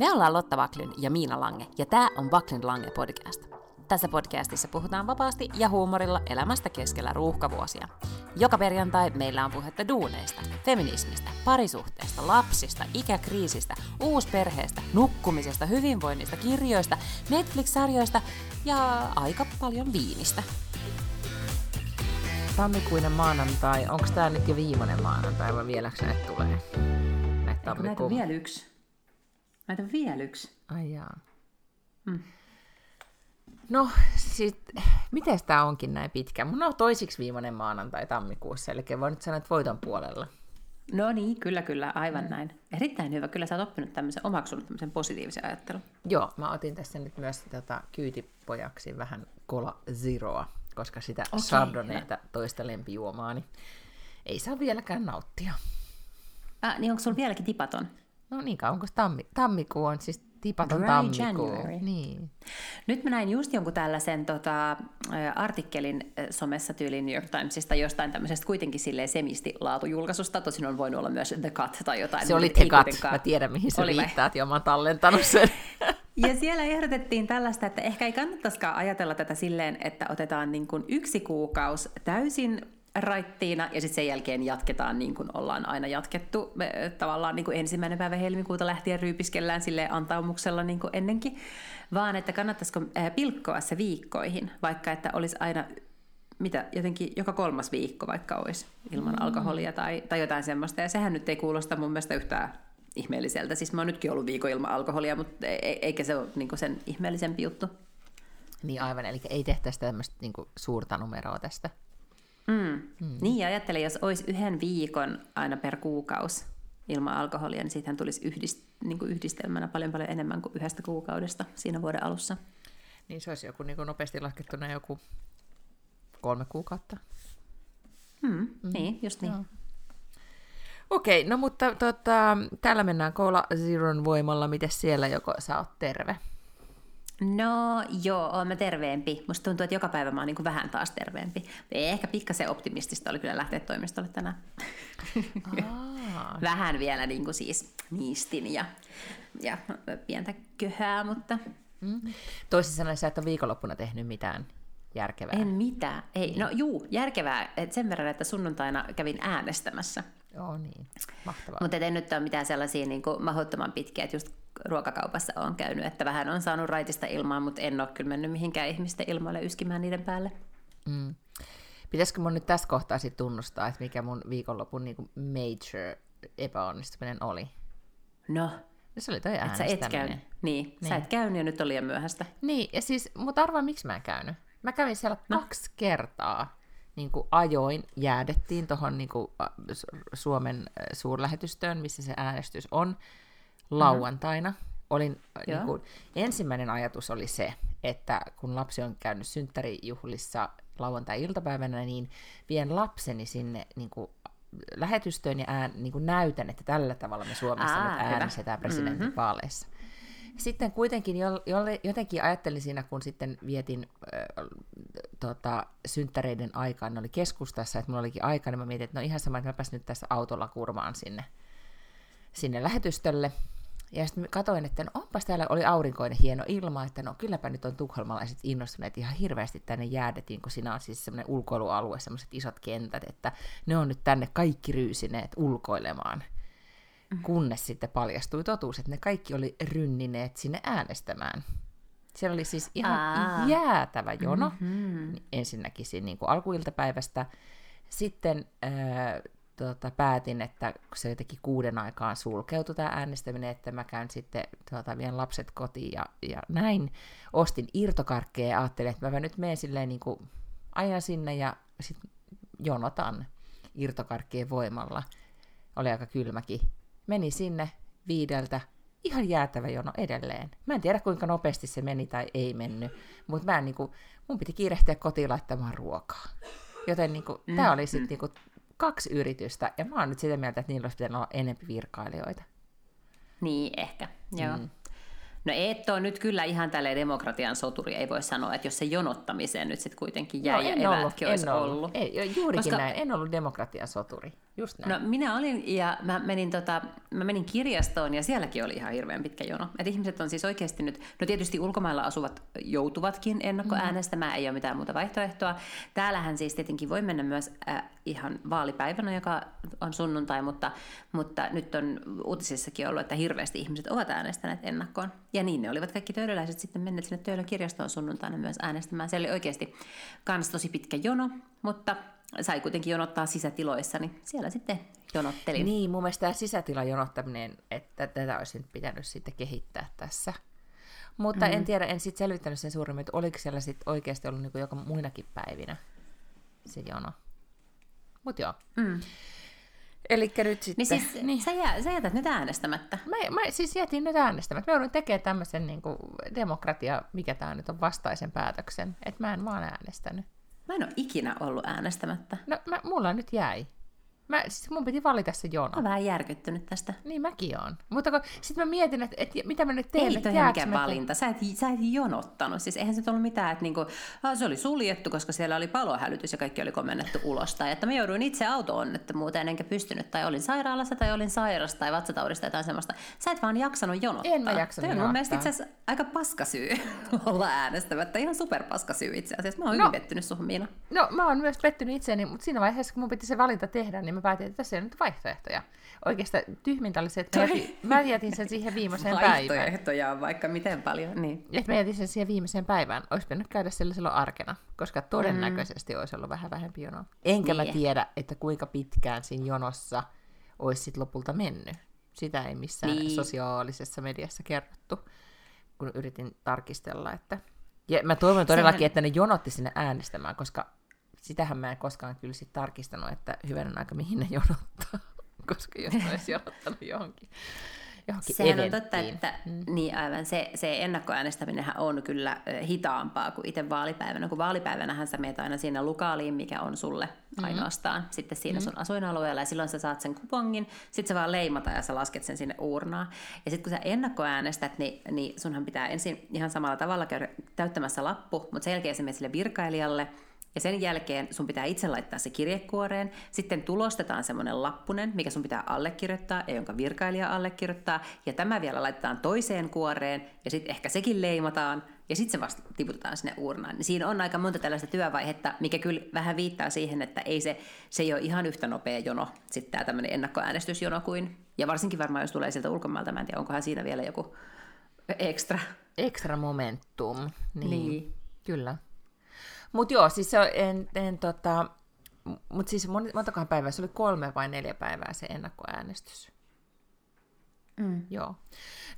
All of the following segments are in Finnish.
Me ollaan Lotta Vaklyn ja Miina Lange, ja tämä on Vaklyn Lange podcast. Tässä podcastissa puhutaan vapaasti ja huumorilla elämästä keskellä ruuhkavuosia. Joka perjantai meillä on puhetta duuneista, feminismistä, parisuhteesta, lapsista, ikäkriisistä, uusperheestä, nukkumisesta, hyvinvoinnista, kirjoista, Netflix-sarjoista ja aika paljon viinistä. Tammikuinen maanantai, onko tämä nyt jo viimeinen maanantai vai vieläkö näitä tulee? Näitä Näitä on vielä yksi. Näitä on vielä yksi. Ai jaa. Mm. No, sit, miten tämä onkin näin pitkä? Mun on toisiksi viimeinen maanantai tammikuussa, eli voin nyt sanoa, että voiton puolella. No niin, kyllä, kyllä, aivan mm. näin. Erittäin hyvä. Kyllä sä oot oppinut tämmöisen, omaksunut tämmöisen positiivisen ajattelun. Joo, mä otin tässä nyt myös tota, kyytipojaksi vähän Cola Zeroa, koska sitä okay, Chardonnayta toista lempijuomaani ei saa vieläkään nauttia. Ah, niin onko sulla vieläkin tipaton? No niin kauan, koska tammi, tammikuu on siis tipaton tammikuu. Niin. Nyt mä näin just jonkun tällaisen tota, artikkelin somessa tyyliin New York Timesista jostain tämmöisestä kuitenkin silleen semisti laatujulkaisusta. Tosin on voinut olla myös The Cut tai jotain. Se oli The Cut. Mä tiedän, mihin se riittää, että mä oon tallentanut sen. Ja siellä ehdotettiin tällaista, että ehkä ei kannattaisikaan ajatella tätä silleen, että otetaan niin kuin yksi kuukausi täysin raittiina ja sitten sen jälkeen jatketaan niin kuin ollaan aina jatkettu. Me, tavallaan niin kuin ensimmäinen päivä helmikuuta lähtien ryypiskellään sille antaumuksella niin kuin ennenkin, vaan että kannattaisiko pilkkoa se viikkoihin, vaikka että olisi aina mitä jotenkin joka kolmas viikko vaikka olisi ilman mm. alkoholia tai, tai jotain semmoista. Ja sehän nyt ei kuulosta mun mielestä yhtään ihmeelliseltä. Siis mä oon nytkin ollut viikon ilman alkoholia, mutta e, e, eikä se ole niin sen ihmeellisempi juttu. Niin aivan, eli ei tehtäisi tämmöistä niin suurta numeroa tästä. Mm. Mm. Niin, ja ajattelen, jos olisi yhden viikon aina per kuukausi ilman alkoholia, niin siitähän tulisi yhdist, niin kuin yhdistelmänä paljon paljon enemmän kuin yhdestä kuukaudesta siinä vuoden alussa. Niin se olisi joku niin kuin nopeasti laskettuna joku kolme kuukautta. Mm, mm. Niin, just niin. Joo. Okei, no mutta tota, täällä mennään Cola Zeron voimalla. Miten siellä joko sä oot terve? No joo, oon mä terveempi. Musta tuntuu, että joka päivä mä oon niin vähän taas terveempi. Ehkä pikkasen optimistista oli kyllä lähteä toimistolle tänään. Vähän vielä niin kuin siis niistin ja, ja pientä köhää, mutta... Mm. Toisin sanoen sä et ole viikonloppuna tehnyt mitään järkevää. En mitään. Ei, no juu, järkevää et sen verran, että sunnuntaina kävin äänestämässä. Joo niin, mahtavaa. Mutta ei nyt ole mitään sellaisia niin kuin mahdottoman pitkiä, että just ruokakaupassa on käynyt, että vähän on saanut raitista ilmaa, mutta en ole kyllä mennyt mihinkään ihmisten ilmoille yskimään niiden päälle. Mm. Pitäisikö mun nyt tässä kohtaa sit tunnustaa, että mikä mun viikonlopun niin major epäonnistuminen oli? No, no se oli toi äänestäminen. Sä et käynyt. Niin, niin, sä et käynyt ja nyt oli liian myöhäistä. Niin, ja siis, mutta arvaa miksi mä en käynyt. Mä kävin siellä no. kaksi kertaa. Niin kuin ajoin, jäädettiin tuohon niin Suomen suurlähetystöön, missä se äänestys on lauantaina. Olin, niin kuin, ensimmäinen ajatus oli se, että kun lapsi on käynyt synttärijuhlissa lauantai-iltapäivänä, niin vien lapseni sinne niin kuin, lähetystöön ja ään, niin kuin näytän, että tällä tavalla me Suomessa Aa, nyt äänestetään presidentinvaaleissa. Mm-hmm. Sitten kuitenkin jo, jo, jotenkin ajattelin siinä, kun sitten vietin äh, tota, synttäreiden aikaa, ne oli keskustassa, että mulla olikin aika, niin mä mietin, että no ihan sama, että pääsin nyt tässä autolla kurmaan sinne, sinne lähetystölle. Ja sitten katsoin, että no onpas täällä oli aurinkoinen hieno ilma, että no kylläpä nyt on tukholmalaiset innostuneet ihan hirveästi tänne jäädetiin, kun siinä on siis semmoinen ulkoilualue, semmoiset isot kentät, että ne on nyt tänne kaikki ryysineet ulkoilemaan. Mm-hmm. Kunnes sitten paljastui totuus, että ne kaikki oli rynnineet sinne äänestämään. Siellä oli siis ihan Aa. jäätävä jono, mm-hmm. ensinnäkin siinä niin kuin alkuiltapäivästä. Sitten äh, tota, päätin, että kun se jotenkin kuuden aikaan sulkeutui tämä äänestäminen, että mä käyn sitten, tuota, vien lapset kotiin ja, ja näin. Ostin irtokarkkeja ja ajattelin, että mä nyt menen silleen niin kuin ajan sinne ja sitten jonotan irtokarkkien voimalla. Oli aika kylmäkin. Meni sinne viideltä, ihan jäätävä jono edelleen. Mä en tiedä, kuinka nopeasti se meni tai ei mennyt, mutta mä en, niin kuin, mun piti kiirehtiä kotiin laittamaan ruokaa. Joten niin kuin, mm. tämä oli sitten niin kaksi yritystä, ja mä oon nyt sitä mieltä, että niillä olisi pitänyt olla enempi virkailijoita. Niin, ehkä, joo. Mm. No et ole nyt kyllä ihan tälleen demokratian soturi, ei voi sanoa, että jos se jonottamiseen nyt sitten kuitenkin jäi no, ja evätkin ollut, olisi en ollut. ollut. Ei, juurikin Koska- näin, en ollut demokratian soturi. Just näin. No minä olin ja mä menin, tota, mä menin kirjastoon ja sielläkin oli ihan hirveän pitkä jono. Et ihmiset on siis oikeasti nyt, no tietysti ulkomailla asuvat joutuvatkin ennakkoäänestämään, ei ole mitään muuta vaihtoehtoa. Täällähän siis tietenkin voi mennä myös äh, ihan vaalipäivänä, joka on sunnuntai, mutta, mutta nyt on uutisissakin ollut, että hirveästi ihmiset ovat äänestäneet ennakkoon. Ja niin ne olivat kaikki töölöläiset sitten menneet sinne Töölön kirjastoon sunnuntaina myös äänestämään. Siellä oli oikeasti kans tosi pitkä jono, mutta sai kuitenkin jonottaa sisätiloissa, niin siellä sitten jonottelin. Niin, mun mielestä tämä sisätilan jonottaminen, että tätä olisi nyt pitänyt sitten kehittää tässä. Mutta mm. en tiedä, en sitten selvittänyt sen suuremmin, että oliko siellä sitten oikeasti ollut niin joka muinakin päivinä se jono. Mutta joo. Mm. Eli nyt sitten... Niin siis niin. Sä, jää, sä jätät nyt äänestämättä. Mä, mä siis jätin nyt äänestämään. Mä joudun tekemään tämmöisen niin demokratia, mikä tämä nyt on, vastaisen päätöksen, että mä en vaan äänestänyt. Mä en ole ikinä ollut äänestämättä. No, mä, mulla nyt jäi. Mä, siis mun piti valita se jono. Mä oon vähän järkyttynyt tästä. Niin mäkin oon. Mutta kun, sit mä mietin, että, että mitä mä nyt teen. Ei toi mikään valinta. Sä et, sä et jonottanut. Siis eihän se ollut mitään, että niinku, ah, se oli suljettu, koska siellä oli palohälytys ja kaikki oli komennettu ulos. Tai että mä jouduin itse auto-onnettomuuteen enkä pystynyt. Tai olin sairaalassa tai olin sairas tai vatsataudista tai jotain semmoista. Sä et vaan jaksanut jonottaa. En mä jaksanut Toi on mun mielestä itse asiassa aika paska syy olla äänestämättä. Ihan super paska syy itse asiassa. Mä oon No. hyvin pettynyt suhun, Miina. No, mä oon myös pettynyt itseäni, mutta siinä vaiheessa, kun mun piti se valinta tehdä, niin mä päätin, että tässä ei nyt vaihtoehtoja. Oikeastaan tyhmintä oli se, että mä jätin, mä jätin sen siihen viimeiseen päivään. Vaihtoehtoja on vaikka miten paljon. Niin. Että mä jätin sen siihen viimeiseen päivään. Olisi pitänyt käydä sillä silloin arkena, koska todennäköisesti olisi ollut vähän vähempi jonoa. Enkä mä Niin. tiedä, että kuinka pitkään siinä jonossa olisi sit lopulta mennyt. Sitä ei missään Niin. sosiaalisessa mediassa kerrottu, kun yritin tarkistella. Että... Ja mä toivon todellakin, Sehän- että ne jonotti sinne äänestämään, koska sitähän mä en koskaan kyllä sit tarkistanut, että hyvänen aika mihin ne jonottaa. koska jos olisi jonottanut johonkin, johonkin Sehän on totta, eventtiin. että mm. niin aivan se, se ennakkoäänestäminenhän on kyllä hitaampaa kuin itse vaalipäivänä, kun vaalipäivänähän sä meet aina siinä lukaaliin, mikä on sulle mm-hmm. ainoastaan sitten siinä mm-hmm. sun asuinalueella, ja silloin sä saat sen kupongin, sit sä vaan leimata ja sä lasket sen sinne uurnaan. Ja sitten kun sä ennakkoäänestät, niin, niin sunhan pitää ensin ihan samalla tavalla käydä täyttämässä lappu, mutta sen jälkeen sä menet sille virkailijalle, ja sen jälkeen sun pitää itse laittaa se kirjekuoreen. Sitten tulostetaan semmoinen lappunen, mikä sun pitää allekirjoittaa ja jonka virkailija allekirjoittaa. Ja tämä vielä laitetaan toiseen kuoreen ja sitten ehkä sekin leimataan ja sitten se vasta tiputetaan sinne uurnaan. Niin Siinä on aika monta tällaista työvaihetta, mikä kyllä vähän viittaa siihen, että ei se, se ei ole ihan yhtä nopea jono, sitten tämä tämmöinen ennakkoäänestysjono kuin, ja varsinkin varmaan jos tulee sieltä ulkomailta, mä en tiedä, onkohan siinä vielä joku ekstra. Extra momentum. Niin, Niin. Kyllä. Mutta joo, siis se on, en, en tota, mutta siis mon- montakohan päivää, se oli kolme vai neljä päivää se ennakkoäänestys. Mm. Joo.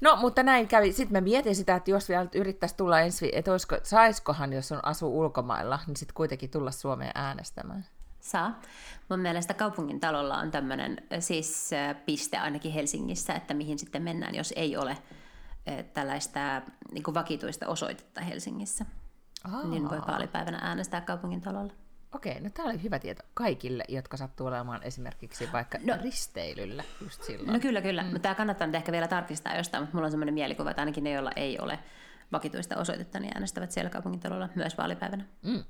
No, mutta näin kävi. Sitten mä mietin sitä, että jos vielä yrittäisi tulla ensi, että olisiko, saiskohan, jos on asu ulkomailla, niin sitten kuitenkin tulla Suomeen äänestämään. Saa. Mun mielestä kaupungin talolla on tämmöinen siis äh, piste ainakin Helsingissä, että mihin sitten mennään, jos ei ole äh, tällaista niin kuin vakituista osoitetta Helsingissä. Aa. Niin voi vaalipäivänä äänestää kaupungin talolla. Okei, no tämä oli hyvä tieto kaikille, jotka sattuu olemaan esimerkiksi vaikka no. risteilyllä just silloin. No kyllä, kyllä. Mm. Mutta tämä kannattaa nyt ehkä vielä tarkistaa jostain, mutta mulla on semmoinen mielikuva, että ainakin ne, joilla ei ole vakituista osoitetta, niin äänestävät siellä kaupungin talolla myös vaalipäivänä. Mm.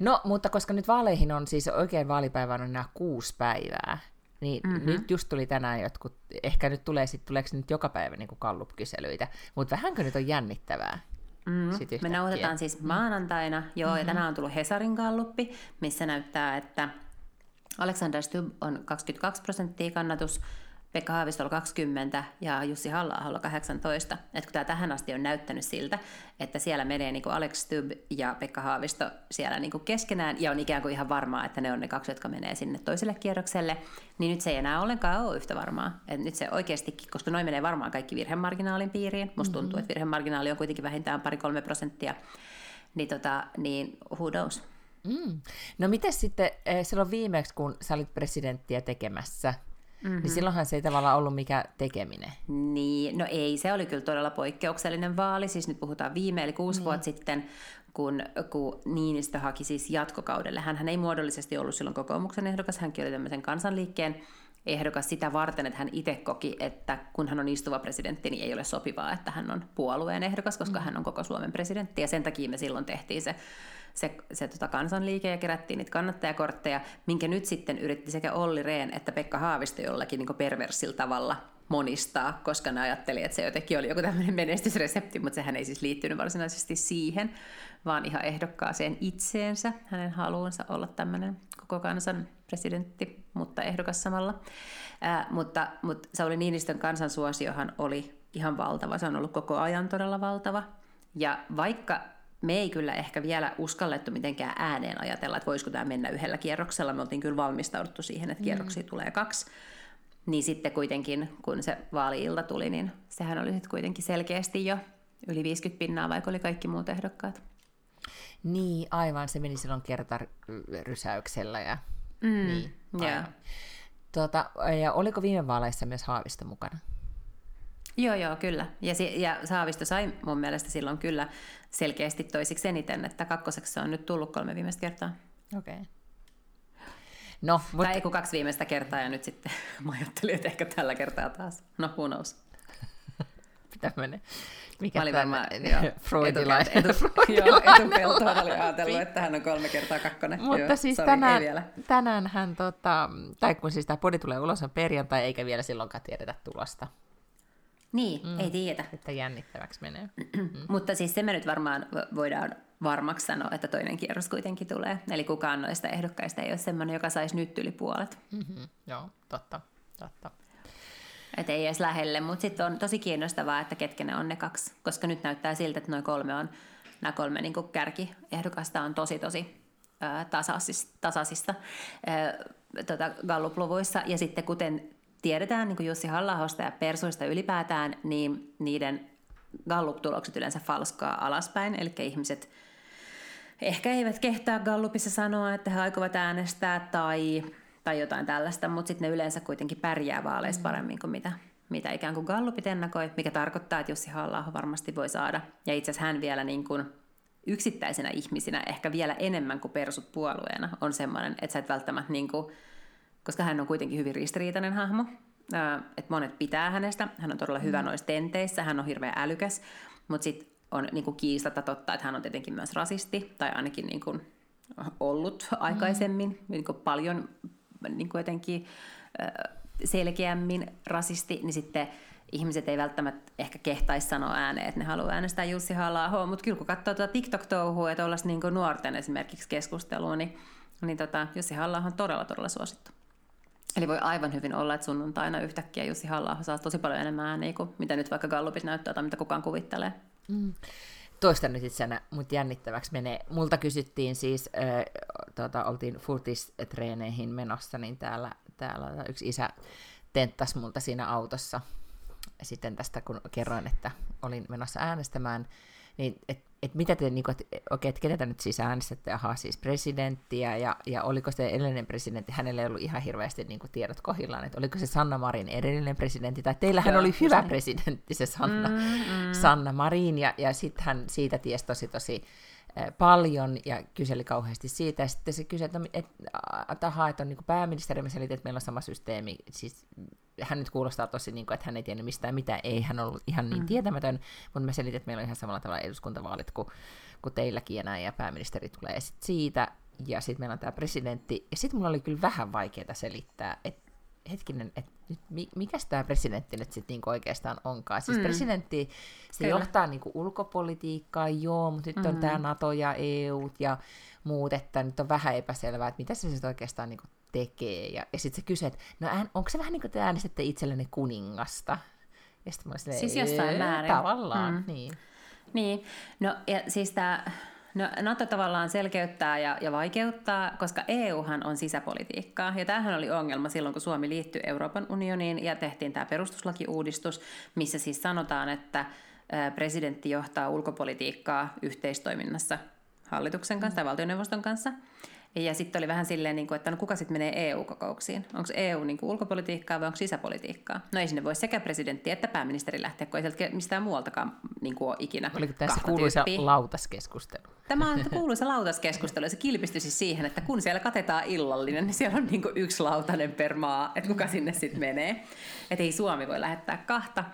No, mutta koska nyt vaaleihin on siis oikein vaalipäivän on nämä kuusi päivää, niin mm-hmm. nyt just tuli tänään jotkut, ehkä nyt tulee sitten, tuleeko nyt joka päivä niin Gallup-kyselyitä, mutta vähänkö nyt on jännittävää? Mm. Me nauhoitetaan siis maanantaina, joo, mm-hmm. ja tänään on tullut Hesarin galluppi, missä näyttää, että Alexander Stubb on 22 prosenttia kannatus, Pekka Haavistolla 20 ja Jussi halla 18. Et kun tämä tähän asti on näyttänyt siltä, että siellä menee niin kuin Alex Stubb ja Pekka Haavisto siellä niin kuin keskenään ja on ikään kuin ihan varmaa, että ne on ne kaksi, jotka menee sinne toiselle kierrokselle, niin nyt se ei enää ollenkaan ole yhtä varmaa. Et nyt se oikeastikin, koska noin menee varmaan kaikki virhemarginaalin piiriin. Musta tuntuu, että virhemarginaali on kuitenkin vähintään pari-kolme prosenttia. Niin, tota, niin who knows? Mm. No miten sitten eh, silloin viimeksi, kun sä olit presidenttiä tekemässä, mm-hmm. niin silloinhan se ei tavallaan ollut mikä tekeminen. Niin, no ei, se oli kyllä todella poikkeuksellinen vaali, siis nyt puhutaan viime, eli kuusi niin. vuotta sitten, kun, kun Niinistö haki siis jatkokaudelle. Hän ei muodollisesti ollut silloin kokoomuksen ehdokas, hänkin oli tämmöisen kansanliikkeen ehdokas sitä varten, että hän itse koki, että kun hän on istuva presidentti, niin ei ole sopivaa, että hän on puolueen ehdokas, koska mm. hän on koko Suomen presidentti. Ja sen takia me silloin tehtiin se, se, se tota kansanliike ja kerättiin niitä kannattajakortteja, minkä nyt sitten yritti sekä Olli Rehn että Pekka Haavisto jollakin niin perversillä tavalla monistaa, koska ne ajatteli, että se jotenkin oli joku tämmöinen menestysresepti, mutta sehän ei siis liittynyt varsinaisesti siihen, vaan ihan ehdokkaaseen itseensä, hänen haluunsa olla tämmöinen koko kansan presidentti, mutta ehdokas samalla. Ää, mutta, mutta Sauli Niinistön kansansuosiohan oli ihan valtava, se on ollut koko ajan todella valtava. Ja vaikka me ei kyllä ehkä vielä uskallettu mitenkään ääneen ajatella, että voisiko tämä mennä yhdellä kierroksella, me oltiin kyllä valmistauduttu siihen, että mm. kierroksia mm. tulee kaksi, niin sitten kuitenkin, kun se vaali-ilta tuli, niin sehän oli sitten kuitenkin selkeästi jo yli 50 pinnaa, vaikka oli kaikki muut ehdokkaat. Niin, aivan. Se meni silloin kertarysäyksellä. Ja, mm, niin, yeah. Tuota, ja oliko viime vaaleissa myös Haavisto mukana? Joo, joo, kyllä. Ja, ja Saavisto sai mun mielestä silloin kyllä selkeästi toisiksi eniten, että kakkoseksi se on nyt tullut kolme viimeistä kertaa. Okei. Okay. No, mutta... Tai ei kun kaksi viimeistä kertaa ja nyt sitten mä ajattelin, että ehkä tällä kertaa taas. No, who knows. Tämmöinen. Mikä mä olin varmaan freudilainen. Etu, joo, etupeltoon oli ajatellut, että hän on kolme kertaa kakkonen. Mutta joo, siis sorry, tänään, tänään hän, tota, tai kun siis tämä podi tulee ulos on perjantai, eikä vielä silloinkaan tiedetä tulosta. Niin, mm. ei tiedä. Että jännittäväksi menee. Mm. Mutta siis se me nyt varmaan voidaan varmaksi sanoa, että toinen kierros kuitenkin tulee. Eli kukaan noista ehdokkaista ei ole sellainen, joka saisi nyt yli puolet. Mm-hmm. Joo, totta, totta. Et ei edes lähelle, mutta sitten on tosi kiinnostavaa, että ketkä ne on ne kaksi, koska nyt näyttää siltä, että noin kolme on, nämä kolme niin kärkiehdokasta on tosi tosi tasaisista, tasaisista tota, Gallup-luvuissa. Ja sitten kuten tiedetään niin kuin Jussi halla ja Persuista ylipäätään, niin niiden Gallup-tulokset yleensä falskaa alaspäin, eli ihmiset ehkä eivät kehtaa Gallupissa sanoa, että he aikovat äänestää tai, tai jotain tällaista, mutta sitten ne yleensä kuitenkin pärjää vaaleissa mm. paremmin kuin mitä, mitä ikään kuin Gallupit ennakoi, mikä tarkoittaa, että Jussi halla varmasti voi saada. Ja itse asiassa hän vielä niin kuin yksittäisenä ihmisinä, ehkä vielä enemmän kuin persut puolueena, on semmoinen, että sä et välttämättä niin kuin koska hän on kuitenkin hyvin ristiriitainen hahmo. Että monet pitää hänestä. Hän on todella hyvä mm. noissa tenteissä, hän on hirveän älykäs, mutta sitten on niin kuin kiistatta totta, että hän on tietenkin myös rasisti, tai ainakin niin kuin ollut aikaisemmin mm. niin kuin paljon niin kuin jotenkin selkeämmin rasisti, niin sitten ihmiset ei välttämättä ehkä kehtaisi sanoa ääneen, että ne haluaa äänestää Jussi halla mutta kyllä kun katsoo tuota TikTok-touhua ja tuollaista niin nuorten esimerkiksi keskustelua, niin, niin tota, Jussi halla on todella, todella suosittu. Eli voi aivan hyvin olla, että sunnuntaina yhtäkkiä Jussi halla saa tosi paljon enemmän ääniä kuin mitä nyt vaikka Gallupit näyttää tai mitä kukaan kuvittelee. Mm. Toista nyt itse mut jännittäväksi menee. Multa kysyttiin siis, äh, tota, oltiin furtistreeneihin menossa, niin täällä, täällä yksi isä tenttas multa siinä autossa sitten tästä, kun kerroin, että olin menossa äänestämään, niin et että mitä te, niin kuin, että, okei, että ketä te nyt siis äänestätte, ahaa, siis presidenttiä, ja, ja oliko se edellinen presidentti, hänellä ei ollut ihan hirveästi niin kuin, tiedot kohillaan, että oliko se Sanna Marin edellinen presidentti, tai teillähän Joo, oli hyvä niin. presidentti, se Sanna, mm, mm. Sanna Marin, ja, ja sitten hän siitä tiesi tosi tosi paljon ja kyseli kauheasti siitä. Ja sitten se kysyi, että, no, et, taha, että on niin pääministeri, mä selitin, että meillä on sama systeemi. Siis, hän nyt kuulostaa tosi, niin kuin, että hän ei tiennyt mistään mitä, ei hän ollut ihan niin mm. tietämätön, mutta mä selitin, että meillä on ihan samalla tavalla eduskuntavaalit kuin, kuin teilläkin ja näin, ja pääministeri tulee sit siitä, ja sitten meillä on tämä presidentti, ja sitten mulla oli kyllä vähän vaikeaa selittää, että hetkinen, että nyt mikä tämä presidentti nyt sitten niinku oikeastaan onkaan. Siis mm. presidentti, se Kyllä. johtaa niinku ulkopolitiikkaa, joo, mutta nyt mm. on tämä NATO ja EU ja muut, että nyt on vähän epäselvää, että mitä se sitten oikeastaan niinku tekee. Ja, ja sitten se kysyy, että no onko se vähän niin kuin te äänestätte itsellenne kuningasta? Ja sitten mä silleen, siis jossain määrin. Tavallaan, mm. niin. Niin, no ja siis tämä No NATO tavallaan selkeyttää ja, ja vaikeuttaa, koska EUhan on sisäpolitiikkaa. Ja tämähän oli ongelma silloin, kun Suomi liittyi Euroopan unioniin ja tehtiin tämä perustuslakiuudistus, missä siis sanotaan, että presidentti johtaa ulkopolitiikkaa yhteistoiminnassa hallituksen kanssa tai valtioneuvoston kanssa. Ja sitten oli vähän silleen, niin kuin, että no kuka sitten menee EU-kokouksiin? Onko EU niin kuin ulkopolitiikkaa vai onko sisäpolitiikkaa? No ei sinne voi sekä presidentti että pääministeri lähteä, kun ei sieltä mistään muualtakaan niin kuin ole ikinä Oliko tässä kuuluisa tyyppiä. lautaskeskustelu? Tämä on kuuluisa lautaskeskustelu ja se kilpistyi siis siihen, että kun siellä katetaan illallinen, niin siellä on niin kuin yksi lautanen per maa, että kuka sinne sitten menee. Että ei Suomi voi lähettää kahta.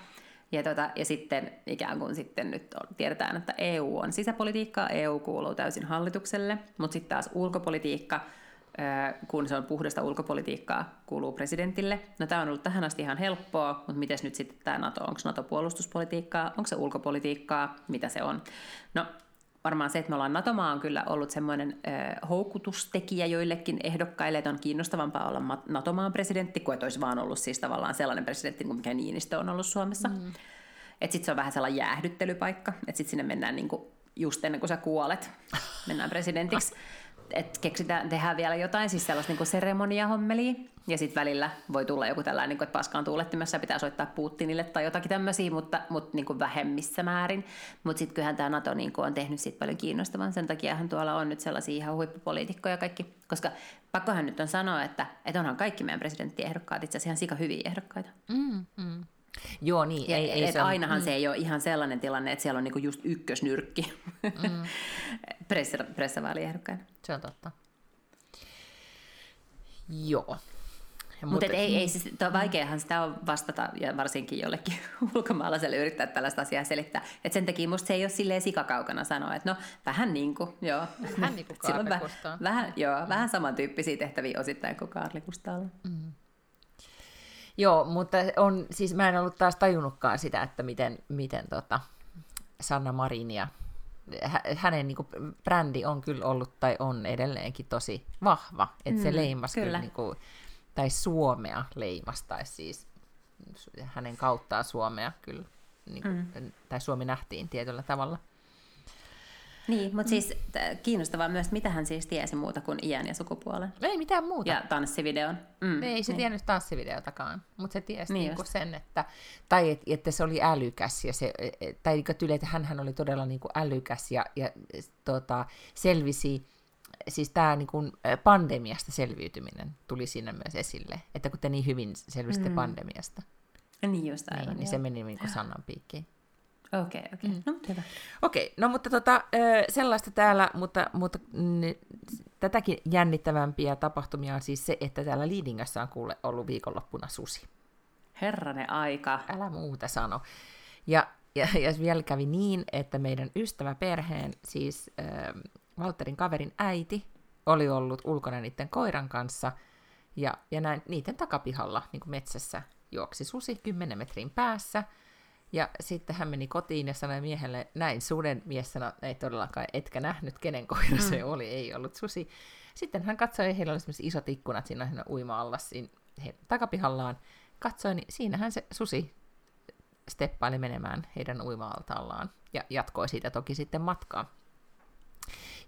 Ja, tota, ja sitten ikään kuin sitten nyt tiedetään, että EU on sisäpolitiikkaa, EU kuuluu täysin hallitukselle, mutta sitten taas ulkopolitiikka, kun se on puhdasta ulkopolitiikkaa, kuuluu presidentille. No tämä on ollut tähän asti ihan helppoa, mutta miten nyt sitten tämä NATO, onko NATO puolustuspolitiikkaa, onko se ulkopolitiikkaa, mitä se on? No varmaan se, että me ollaan NATO-maa on kyllä ollut semmoinen äh, houkutustekijä joillekin ehdokkaille, että on kiinnostavampaa olla NATO-maan presidentti, kuin että olisi vaan ollut siis tavallaan sellainen presidentti kuin mikä Niinistö on ollut Suomessa. Mm. Että sitten se on vähän sellainen jäähdyttelypaikka, että sitten sinne mennään niinku just ennen kuin sä kuolet, mennään presidentiksi. että keksitään, tehdään vielä jotain, siis sellaista niin seremoniahommelia, ja sitten välillä voi tulla joku tällainen, niin kuin, että paskaan tuulettimessa ja pitää soittaa Putinille tai jotakin tämmöisiä, mutta, mutta niin kuin vähemmissä määrin. Mutta sitten kyllähän tämä NATO niin kuin, on tehnyt siitä paljon kiinnostavan, sen takiahan tuolla on nyt sellaisia ihan huippupoliitikkoja kaikki, koska pakkohan nyt on sanoa, että, että onhan kaikki meidän presidenttiehdokkaat itse asiassa ihan sika hyviä ehdokkaita. Mm, mm. Joo, niin. Ei, ei se ainahan mm. se ei ole ihan sellainen tilanne, että siellä on niinku just ykkösnyrkki mm. pressavaaliehdokkaina. Se on totta. Joo. Mutta Mut ei, ei siis, vaikeahan sitä on vastata, ja varsinkin jollekin ulkomaalaiselle yrittää tällaista asiaa selittää. Et sen takia musta se ei ole silleen sikakaukana sanoa, että no vähän niin kuin, joo. Vähän niin kuin Kaarli vähän, vähän, joo, mm. vähän samantyyppisiä tehtäviä osittain kuin Kaarli Kustalla. Mm. Joo, mutta on, siis mä en ollut taas tajunnutkaan sitä, että miten, miten tota Sanna Marinia, hänen niin kuin, brändi on kyllä ollut tai on edelleenkin tosi vahva, että mm, se leimasi kyllä, kyllä niin kuin, tai Suomea leimastaisi siis hänen kauttaan Suomea kyllä, niin kuin, mm. tai Suomi nähtiin tietyllä tavalla. Niin, mutta mm. siis kiinnostavaa myös, mitä hän siis tiesi muuta kuin iän ja sukupuolen. Ei mitään muuta. Ja tanssivideon. Mm, ei se niin. tiennyt tanssivideotakaan, mutta se tiesi niin niinku sen, että, tai et, että se oli älykäs, ja se, e, e, tai niinku tyyli, että hän oli todella niinku älykäs ja, ja tota, selvisi, siis tämä niinku pandemiasta selviytyminen tuli siinä myös esille, että kun te niin hyvin selvisitte mm. pandemiasta. Niin just aivan, niin, niin se meni niinku Sannan piikkiin. Okei, okay, okei. Okay. Mm. No, hyvä. Okei, okay, no mutta tota, sellaista täällä, mutta, mutta tätäkin jännittävämpiä tapahtumia on siis se, että täällä Liidingassa on kuule ollut viikonloppuna susi. Herranen aika. Älä muuta sano. Ja, ja, ja vielä kävi niin, että meidän ystäväperheen, siis äh, Walterin kaverin äiti, oli ollut ulkona niiden koiran kanssa, ja, ja näin, niiden takapihalla niin kuin metsässä juoksi susi 10 metrin päässä, ja sitten hän meni kotiin ja sanoi miehelle, näin suden, mies sanoi, ei todellakaan, etkä nähnyt, kenen koira mm. se oli, ei ollut susi. Sitten hän katsoi, heillä oli isot ikkunat siinä, siinä uima-alla siinä takapihallaan. Katsoi, niin siinähän se susi steppaili menemään heidän uima-altaallaan ja jatkoi siitä toki sitten matkaa.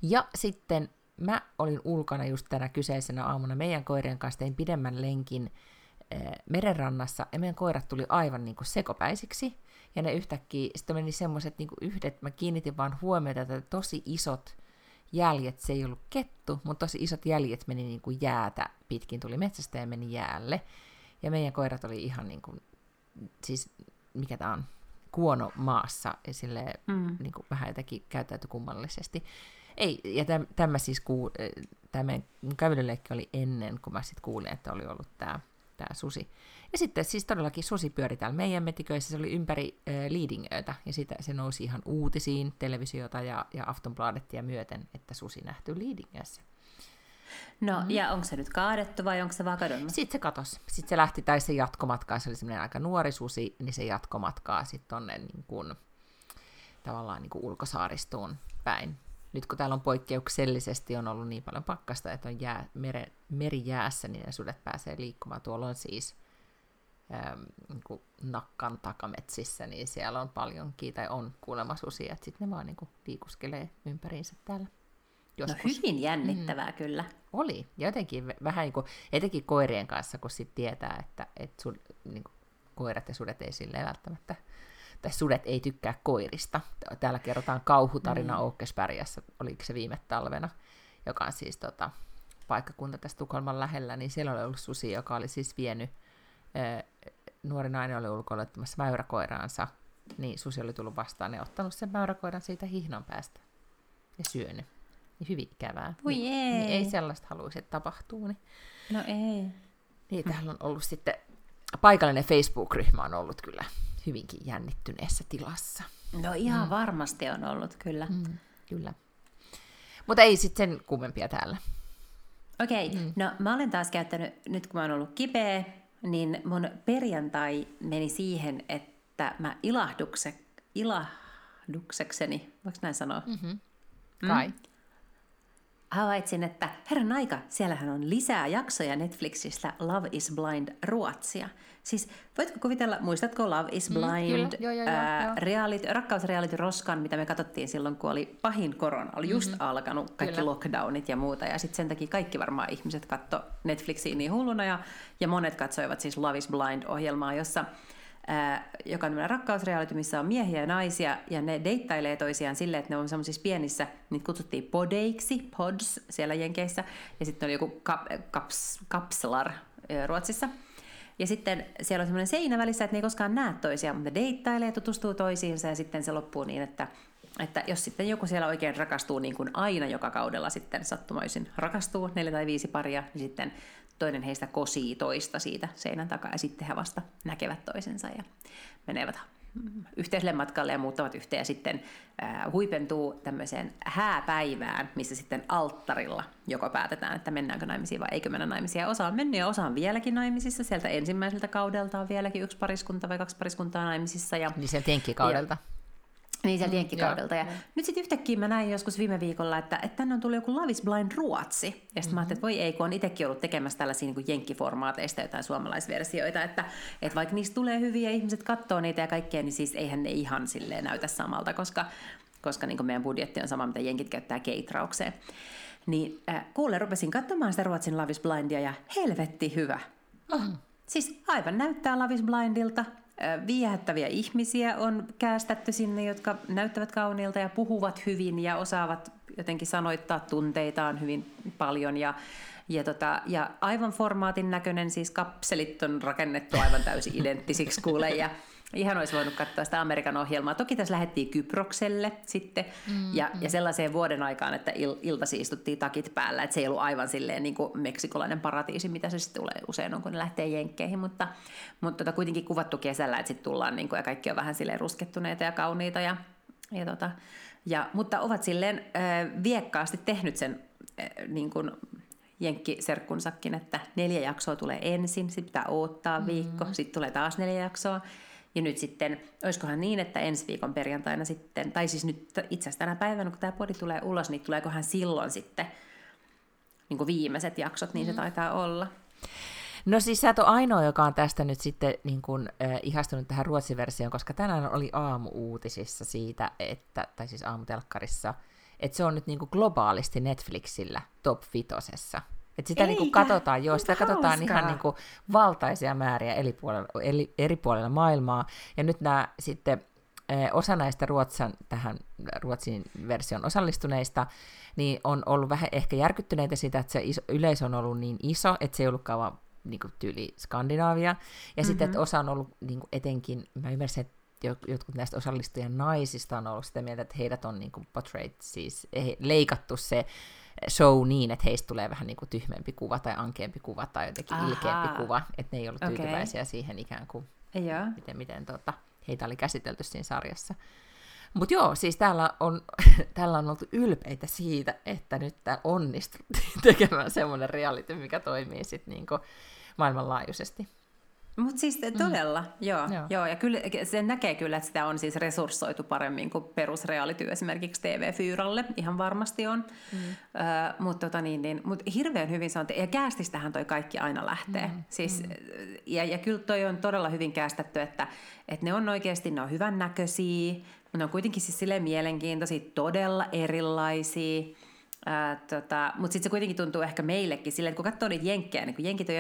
Ja sitten mä olin ulkona just tänä kyseisenä aamuna meidän koirien kanssa, tein pidemmän lenkin Eh, merenrannassa, ja meidän koirat tuli aivan niin kuin sekopäisiksi, ja ne yhtäkkiä, sitten meni semmoiset niin yhdet, mä kiinnitin vaan huomiota, että tosi isot jäljet, se ei ollut kettu, mutta tosi isot jäljet meni niin kuin jäätä pitkin, tuli metsästä ja meni jäälle, ja meidän koirat oli ihan niin kuin, siis mikä tämä on, kuono maassa, ja sille mm. niin kuin vähän jotenkin käyttäytyi kummallisesti. Ei, ja täm, tämä siis, kuu, tämä kävelyleikki oli ennen, kun mä sitten kuulin, että oli ollut tämä tämä susi. Ja sitten siis todellakin susi pyöri täällä meidän metiköissä, se oli ympäri äh, Liidingöitä, ja sitä, se nousi ihan uutisiin, televisiota ja, ja Aftonbladettia myöten, että susi nähty Liidingössä. No, mm. ja onko se nyt kaadettu vai onko se vaan kadonnut? Sitten se katosi. Sitten se lähti, tai se jatkomatkaa, se oli semmoinen aika nuori susi, niin se jatkomatkaa sitten tonne niin kuin, tavallaan niin kuin ulkosaaristoon päin nyt kun täällä on poikkeuksellisesti on ollut niin paljon pakkasta, että on jää, mere, merijäässä, niin ne sudet pääsee liikkumaan. Tuolla on siis niin nakkan takametsissä, niin siellä on paljon tai on kuulemma susia, että sitten ne vaan niin kuin liikuskelee ympäriinsä täällä. No Joskus. No hyvin jännittävää mm. kyllä. Oli. Ja jotenkin vähän niin kuin, etenkin koirien kanssa, kun sitten tietää, että, että sun, niin kuin, koirat ja sudet ei silleen välttämättä tai sudet ei tykkää koirista. Täällä kerrotaan kauhutarina mm. Oukkespärjässä, oliko se viime talvena, joka on siis tota, paikkakunta tässä Tukholman lähellä, niin siellä oli ollut susi, joka oli siis vienyt, nuori nainen oli ulkoilettamassa mäyräkoiraansa, niin susi oli tullut vastaan ja ottanut sen mäyräkoiran siitä hihnon päästä ja syönyt. Niin hyvin ikävää. Voi niin, ei. Niin ei sellaista haluaisi, että tapahtuu. Niin, No ei. niin täällä on ollut sitten, paikallinen Facebook-ryhmä on ollut kyllä hyvinkin jännittyneessä tilassa. No ihan mm. varmasti on ollut, kyllä. Mm, kyllä. Mutta ei sitten sen kummempia täällä. Okei, okay. mm. no mä olen taas käyttänyt, nyt kun mä oon ollut kipeä, niin mun perjantai meni siihen, että mä ilahdukse, ilahduksekseni, voiko näin sanoa? Mm-hmm. Kai. Mm. Havaitsin, että herran aika, siellähän on lisää jaksoja Netflixistä Love is Blind Ruotsia. Siis voitko kuvitella, muistatko Love is Blind, mm, kyllä. Joo, joo, ää, joo. reality, rakkausreality Roskan, mitä me katsottiin silloin, kun oli pahin korona, oli just mm-hmm. alkanut kaikki Kyllä. lockdownit ja muuta, ja sitten sen takia kaikki varmaan ihmiset katto Netflixiin niin hulluna, ja, ja monet katsoivat siis Love is Blind-ohjelmaa, jossa ää, joka on rakkausreality, missä on miehiä ja naisia, ja ne deittailee toisiaan silleen, että ne on semmoisissa pienissä, niitä kutsuttiin podeiksi, pods siellä Jenkeissä, ja sitten oli joku kap, kaps, kapslar Ruotsissa. Ja sitten siellä on semmoinen seinä välissä, että ne ei koskaan näe toisiaan, mutta ne deittailee, tutustuu toisiinsa, ja sitten se loppuu niin, että että jos sitten joku siellä oikein rakastuu niin kuin aina joka kaudella sitten sattumaisin rakastuu, neljä tai viisi paria, niin sitten toinen heistä kosii toista siitä seinän takaa ja sitten he vasta näkevät toisensa ja menevät yhteiselle matkalle ja muuttavat yhteen ja sitten äh, huipentuu tämmöiseen hääpäivään, missä sitten alttarilla joko päätetään, että mennäänkö naimisiin vai eikö mennä naimisiin. Ja osa on mennyt ja osa on vieläkin naimisissa. Sieltä ensimmäiseltä kaudelta on vieläkin yksi pariskunta vai kaksi pariskuntaa naimisissa. Ja, Niin sieltä jenkkikaudelta. Niin sieltä Mm, jenkkikaudelta. Ja joo. nyt sitten yhtäkkiä mä näin joskus viime viikolla, että, että tänne on tullut joku Love is Blind Ruotsi. Ja sitten mm-hmm. mä ajattelin, että voi ei, kun on itsekin ollut tekemässä tällaisia niin jenkkiformaateista jotain suomalaisversioita, että, että vaikka niistä tulee hyviä ja ihmiset katsoo niitä ja kaikkea, niin siis eihän ne ihan silleen näytä samalta, koska, koska niin meidän budjetti on sama, mitä jenkit käyttää keitraukseen. Niin äh, kuule, rupesin katsomaan sitä Ruotsin Love is Blindia ja helvetti hyvä. Oh, siis aivan näyttää Love is Blindilta. Viehättäviä ihmisiä on käästetty sinne, jotka näyttävät kauniilta ja puhuvat hyvin ja osaavat jotenkin sanoittaa tunteitaan hyvin paljon. Ja, ja, tota, ja aivan formaatin näköinen, siis kapselit on rakennettu aivan täysin identtisiksi kuule. Ja ihan olisi voinut katsoa sitä Amerikan ohjelmaa. Toki tässä lähdettiin Kyprokselle sitten mm, ja, mm. ja sellaiseen vuoden aikaan, että il, iltasi istuttiin takit päällä. Että se ei ollut aivan silleen niin kuin meksikolainen paratiisi, mitä se sitten tulee usein on, kun ne lähtee jenkkeihin. Mutta, mutta tota, kuitenkin kuvattu kesällä, että sitten tullaan niin kuin, ja kaikki on vähän silleen ruskettuneita ja kauniita. Ja, ja tota, ja, mutta ovat silleen äh, viekkaasti tehnyt sen äh, niin kuin jenkkiserkkunsakin, että neljä jaksoa tulee ensin, sitten pitää odottaa viikko, mm. sitten tulee taas neljä jaksoa. Ja nyt sitten, olisikohan niin, että ensi viikon perjantaina sitten, tai siis nyt itse asiassa tänä päivänä, kun tämä podi tulee ulos, niin tuleekohan silloin sitten niin kuin viimeiset jaksot, niin se taitaa olla. No siis sä et ole ainoa, joka on tästä nyt sitten niin kuin, äh, ihastunut tähän ruotsin versioon, koska tänään oli aamu-uutisissa siitä, että, tai siis aamutelkkarissa, että se on nyt niin kuin globaalisti Netflixillä top vitosessa. Että sitä niin kuin Eikä? katsotaan, joo, sitä katsotaan hauskaa. ihan niin kuin valtaisia määriä eri puolilla, eli, eri puolilla maailmaa. Ja nyt nämä sitten eh, osa näistä Ruotsan, tähän Ruotsin version osallistuneista, niin on ollut vähän ehkä järkyttyneitä siitä, että se iso, yleisö on ollut niin iso, että se ei ollutkaan vaan niin kuin tyyli Skandinaavia. Ja mm-hmm. sitten, että osa on ollut niin kuin etenkin, mä ymmärsin, että jo- jotkut näistä osallistujien naisista on ollut sitä mieltä, että heidät on niin kuin portrayed, siis leikattu se show niin, että heistä tulee vähän niin kuin tyhmempi kuva tai ankeampi kuva tai jotenkin Ahaa. ilkeämpi kuva, että ne ei ollut tyytyväisiä siihen ikään kuin Joo. miten, miten tota, heitä oli käsitelty siinä sarjassa. Mutta joo, siis täällä on, täällä on oltu ylpeitä siitä, että nyt täällä onnistuttiin tekemään semmoinen reality, mikä toimii sitten niinku maailmanlaajuisesti. Mutta siis todella, mm. joo, Joo. joo. Ja kyllä se näkee kyllä, että sitä on siis resurssoitu paremmin kuin perusreality esimerkiksi TV-fyyralle, ihan varmasti on. Mm. Ö, mutta tota niin, niin, mut hirveän hyvin se on, ja käästistähän toi kaikki aina lähtee. Mm. Siis, ja, ja kyllä toi on todella hyvin käästetty, että, että ne on oikeasti, ne on hyvännäköisiä, mutta ne on kuitenkin siis silleen mielenkiintoisia, todella erilaisia. Tota, Mutta sitten se kuitenkin tuntuu ehkä meillekin silleen, että kun katsoo niitä jenkkejä, niin kun jenkit on,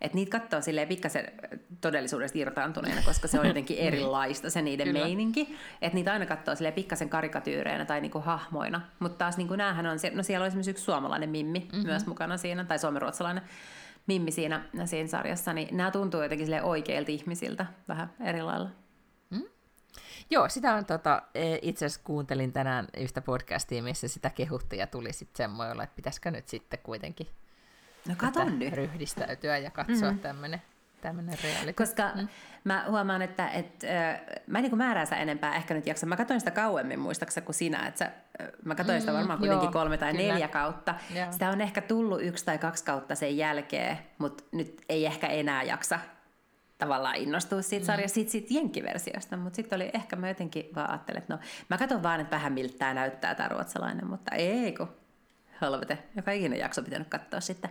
että niitä katsoo silleen pikkasen todellisuudesta irtaantuneena, koska se on jotenkin niin. erilaista se niiden Kyllä. meininki. Että niitä aina katsoo silleen pikkasen karikatyyreinä tai niinku hahmoina. Mutta taas niinku näähän on, no siellä on esimerkiksi yksi suomalainen mimmi mm-hmm. myös mukana siinä, tai suomenruotsalainen mimmi siinä, siinä sarjassa, niin nämä tuntuu jotenkin sille oikeilta ihmisiltä vähän eri lailla. Joo, sitä on tota, e, itse asiassa kuuntelin tänään yhtä podcastia, missä sitä kehuttiin ja tuli sitten semmoilla, että pitäisikö nyt sitten kuitenkin no, katon nyt. ryhdistäytyä ja katsoa mm. tämmöinen tämmöinen reality. Koska mm. mä huomaan, että et, äh, mä en niin määräänsä enempää ehkä nyt jaksa. Mä katsoin sitä kauemmin muistaksa kuin sinä. Että sä, mä katsoin sitä mm, varmaan kuitenkin joo, kolme tai kyllä. neljä kautta. Joo. Sitä on ehkä tullut yksi tai kaksi kautta sen jälkeen, mutta nyt ei ehkä enää jaksa tavallaan innostua siitä mm. sarjasta, siitä, siitä jenkkiversiosta, mutta sitten oli ehkä mä jotenkin vaan ajattelin, että no mä katson vaan, että vähän miltä tämä näyttää tämä ruotsalainen, mutta ei kun halvete, joka ikinen jakso pitänyt katsoa sitten.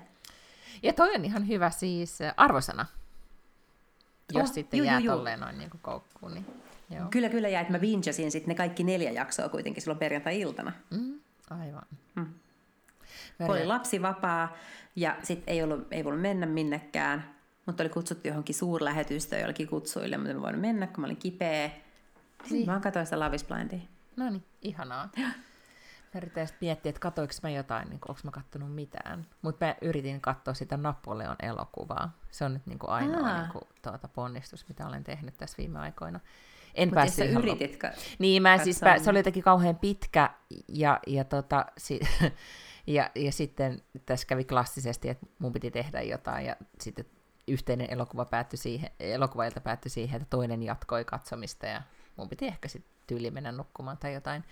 Ja toi on ihan hyvä siis arvosana, jos oh, sitten juu, jää juu, tolleen noin niin koukkuun. Niin, joo. Kyllä, kyllä, ja että mä vinchasin sitten ne kaikki neljä jaksoa kuitenkin silloin perjantai-iltana. Mm, aivan. Mm. Oli lapsi vapaa ja sitten ei, ollut, ei voinut mennä minnekään mutta oli kutsuttu johonkin suurlähetystöön jollekin kutsuille, mutta en voinut mennä, kun mä olin kipeä. Niin. Mä katsoin sitä Love. No niin, ihanaa. Mä yritin miettiä, että katoinko mä jotain, niin onko mä kattonut mitään. Mutta mä yritin katsoa sitä Napoleon elokuvaa. Se on nyt niin kuin ainoa niin kuin, tuota, ponnistus, mitä olen tehnyt tässä viime aikoina. En Mut päässyt ihan yritit ka- Niin, mä siis pä- se oli jotenkin kauhean pitkä ja, ja, tota, si- ja, ja sitten tässä kävi klassisesti, että mun piti tehdä jotain ja sitten yhteinen elokuva päättyi siihen, elokuvailta päättyi siihen, että toinen jatkoi katsomista ja mun piti ehkä sitten tyyli mennä nukkumaan tai jotain.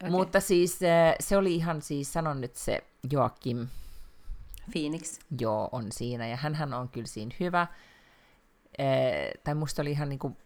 Okay. Mutta siis eh, se oli ihan siis, sanon nyt se Joakim. Phoenix. Joo, on siinä ja hän on kyllä siinä hyvä. Eh, tai musta oli ihan niinku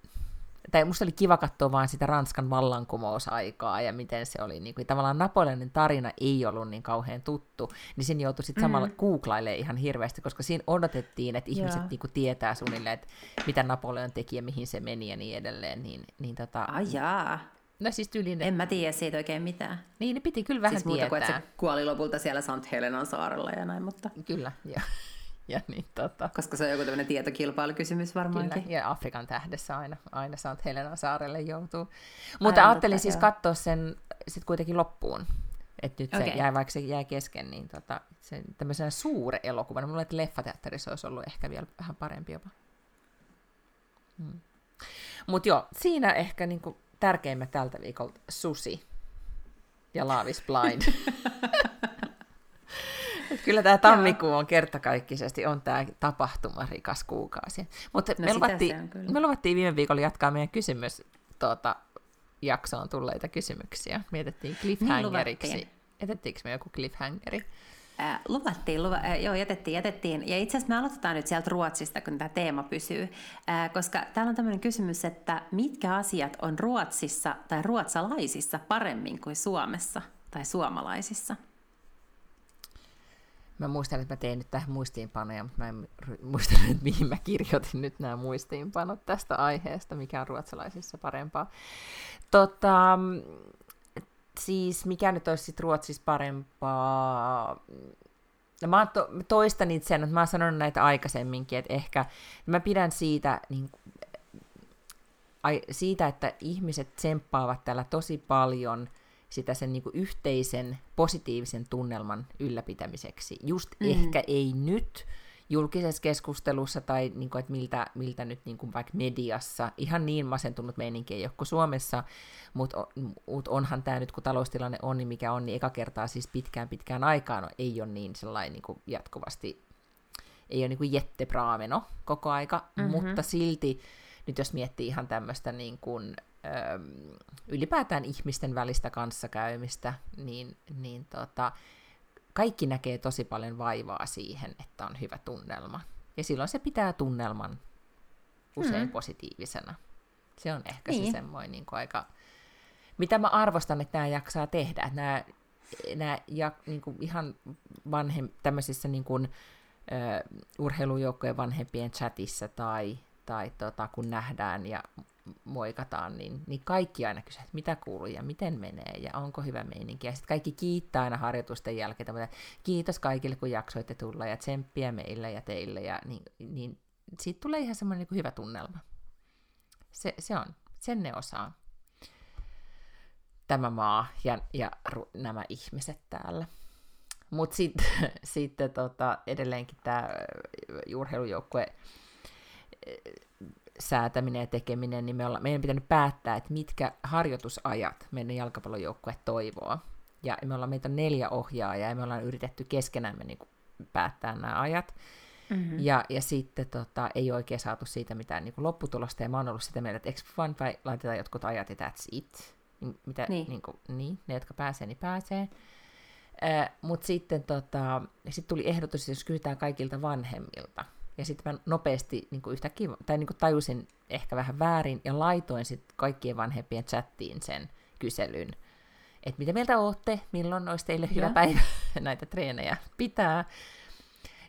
tai musta oli kiva katsoa vaan sitä Ranskan vallankumousaikaa ja miten se oli, niin kuin, tavallaan Napoleonin tarina ei ollut niin kauhean tuttu, niin sen joutui sitten mm. samalla googlailemaan ihan hirveästi, koska siinä odotettiin, että ihmiset niin kuin, tietää suunnilleen, että mitä Napoleon teki ja mihin se meni ja niin edelleen. Niin, niin tota, Ai jaa. No siis tyylin, En mä tiedä siitä oikein mitään. Niin, ne piti kyllä vähän siis muuta tietää. kuin, että se kuoli lopulta siellä Sant Helenan saarella ja näin, mutta... Kyllä, joo. ja niin, tota... Koska se on joku tämmöinen tietokilpailukysymys varmaankin. Kyllä, ja Afrikan tähdessä aina, aina saat Helena saarelle joutuu. Mutta Aivan ajattelin totta, siis joo. katsoa sen sit kuitenkin loppuun. Että nyt okay. se jäi, vaikka se jäi kesken, niin tota, se, tämmöisenä suure elokuvana. Mulla että leffateatterissa olisi ollut ehkä vielä vähän parempi jopa. Hmm. Mutta joo, siinä ehkä niinku tärkeimmät tältä viikolta Susi ja Laavis Blind. Kyllä tämä tammikuu on kertakaikkisesti on tämä tapahtumarikas kuukausi. Mutta no me, luvattiin, me luvattiin viime viikolla jatkaa meidän kysymys tuota, jaksoon tulleita kysymyksiä. Mietittiin cliffhangeriksi. Niin Jätettiinkö me joku cliffhangeri? Äh, luvattiin, luva, äh, joo, jätettiin, jätettiin. Ja itse asiassa me aloitetaan nyt sieltä Ruotsista, kun tämä teema pysyy. Äh, koska täällä on tämmöinen kysymys, että mitkä asiat on Ruotsissa tai ruotsalaisissa paremmin kuin Suomessa tai suomalaisissa? Mä muistan, että mä tein nyt tähän muistiinpanoja, mutta mä en muista, että mihin mä kirjoitin nyt nämä muistiinpanot tästä aiheesta, mikä on ruotsalaisissa parempaa. Tota, siis mikä nyt olisi sitten Ruotsissa parempaa? No, mä to, toistan itseään, että mä oon sanonut näitä aikaisemminkin, että ehkä mä pidän siitä, niin, siitä että ihmiset tsemppaavat täällä tosi paljon – sitä sen niin kuin yhteisen positiivisen tunnelman ylläpitämiseksi. Just mm. ehkä ei nyt julkisessa keskustelussa tai niin kuin, että miltä, miltä nyt niin kuin vaikka mediassa ihan niin masentunut meininki ei ole kuin Suomessa, mutta mut onhan tämä nyt, kun taloustilanne on, niin mikä on, niin eka kertaa siis pitkään pitkään aikaan no, ei ole niin sellainen niin kuin jatkuvasti, ei ole niin kuin jättepraameno koko aika, mm-hmm. mutta silti nyt jos miettii ihan tämmöistä niin kuin, ylipäätään ihmisten välistä kanssakäymistä, niin, niin tota, kaikki näkee tosi paljon vaivaa siihen, että on hyvä tunnelma. Ja silloin se pitää tunnelman usein mm. positiivisena. Se on ehkä niin. se semmoinen niin kuin aika... Mitä mä arvostan, että nämä jaksaa tehdä. Että nämä, nämä ja, niin kuin ihan vanhem, tämmöisissä niin kuin, uh, urheilujoukkojen vanhempien chatissa tai, tai tota, kun nähdään ja moikataan, niin, niin kaikki aina kysyvät, että mitä kuuluu ja miten menee ja onko hyvä meininki. Ja sitten kaikki kiittää aina harjoitusten jälkeen, että kiitos kaikille, kun jaksoitte tulla ja tsemppiä meille ja teille. Ja niin, niin siitä tulee ihan semmoinen niin hyvä tunnelma. Se, se on, sen ne osaa. Tämä maa ja, ja ru, nämä ihmiset täällä. Mutta sitten sit, tota, edelleenkin tämä urheilujoukkue säätäminen ja tekeminen, niin me olla, meidän pitänyt päättää, että mitkä harjoitusajat meidän jalkapallojoukkue toivoo. Ja me ollaan meitä neljä ohjaajaa ja me ollaan yritetty keskenämme niin kuin päättää nämä ajat. Mm-hmm. Ja, ja sitten tota, ei oikein saatu siitä mitään niin kuin lopputulosta, ja mä oon ollut sitä mieltä, että eikö vaan vai laitetaan jotkut ajat, ja that's it. Mitä, niin. Niin, kuin, niin, ne, jotka pääsee, niin pääsee. Äh, Mutta sitten tota, sit tuli ehdotus, jos kysytään kaikilta vanhemmilta, ja sitten mä nopeasti niin kuin yhtäkkiä, tai niin kuin tajusin ehkä vähän väärin, ja laitoin sitten kaikkien vanhempien chattiin sen kyselyn, että mitä mieltä olette, milloin olisi teille hyvä ja. päivä näitä treenejä pitää.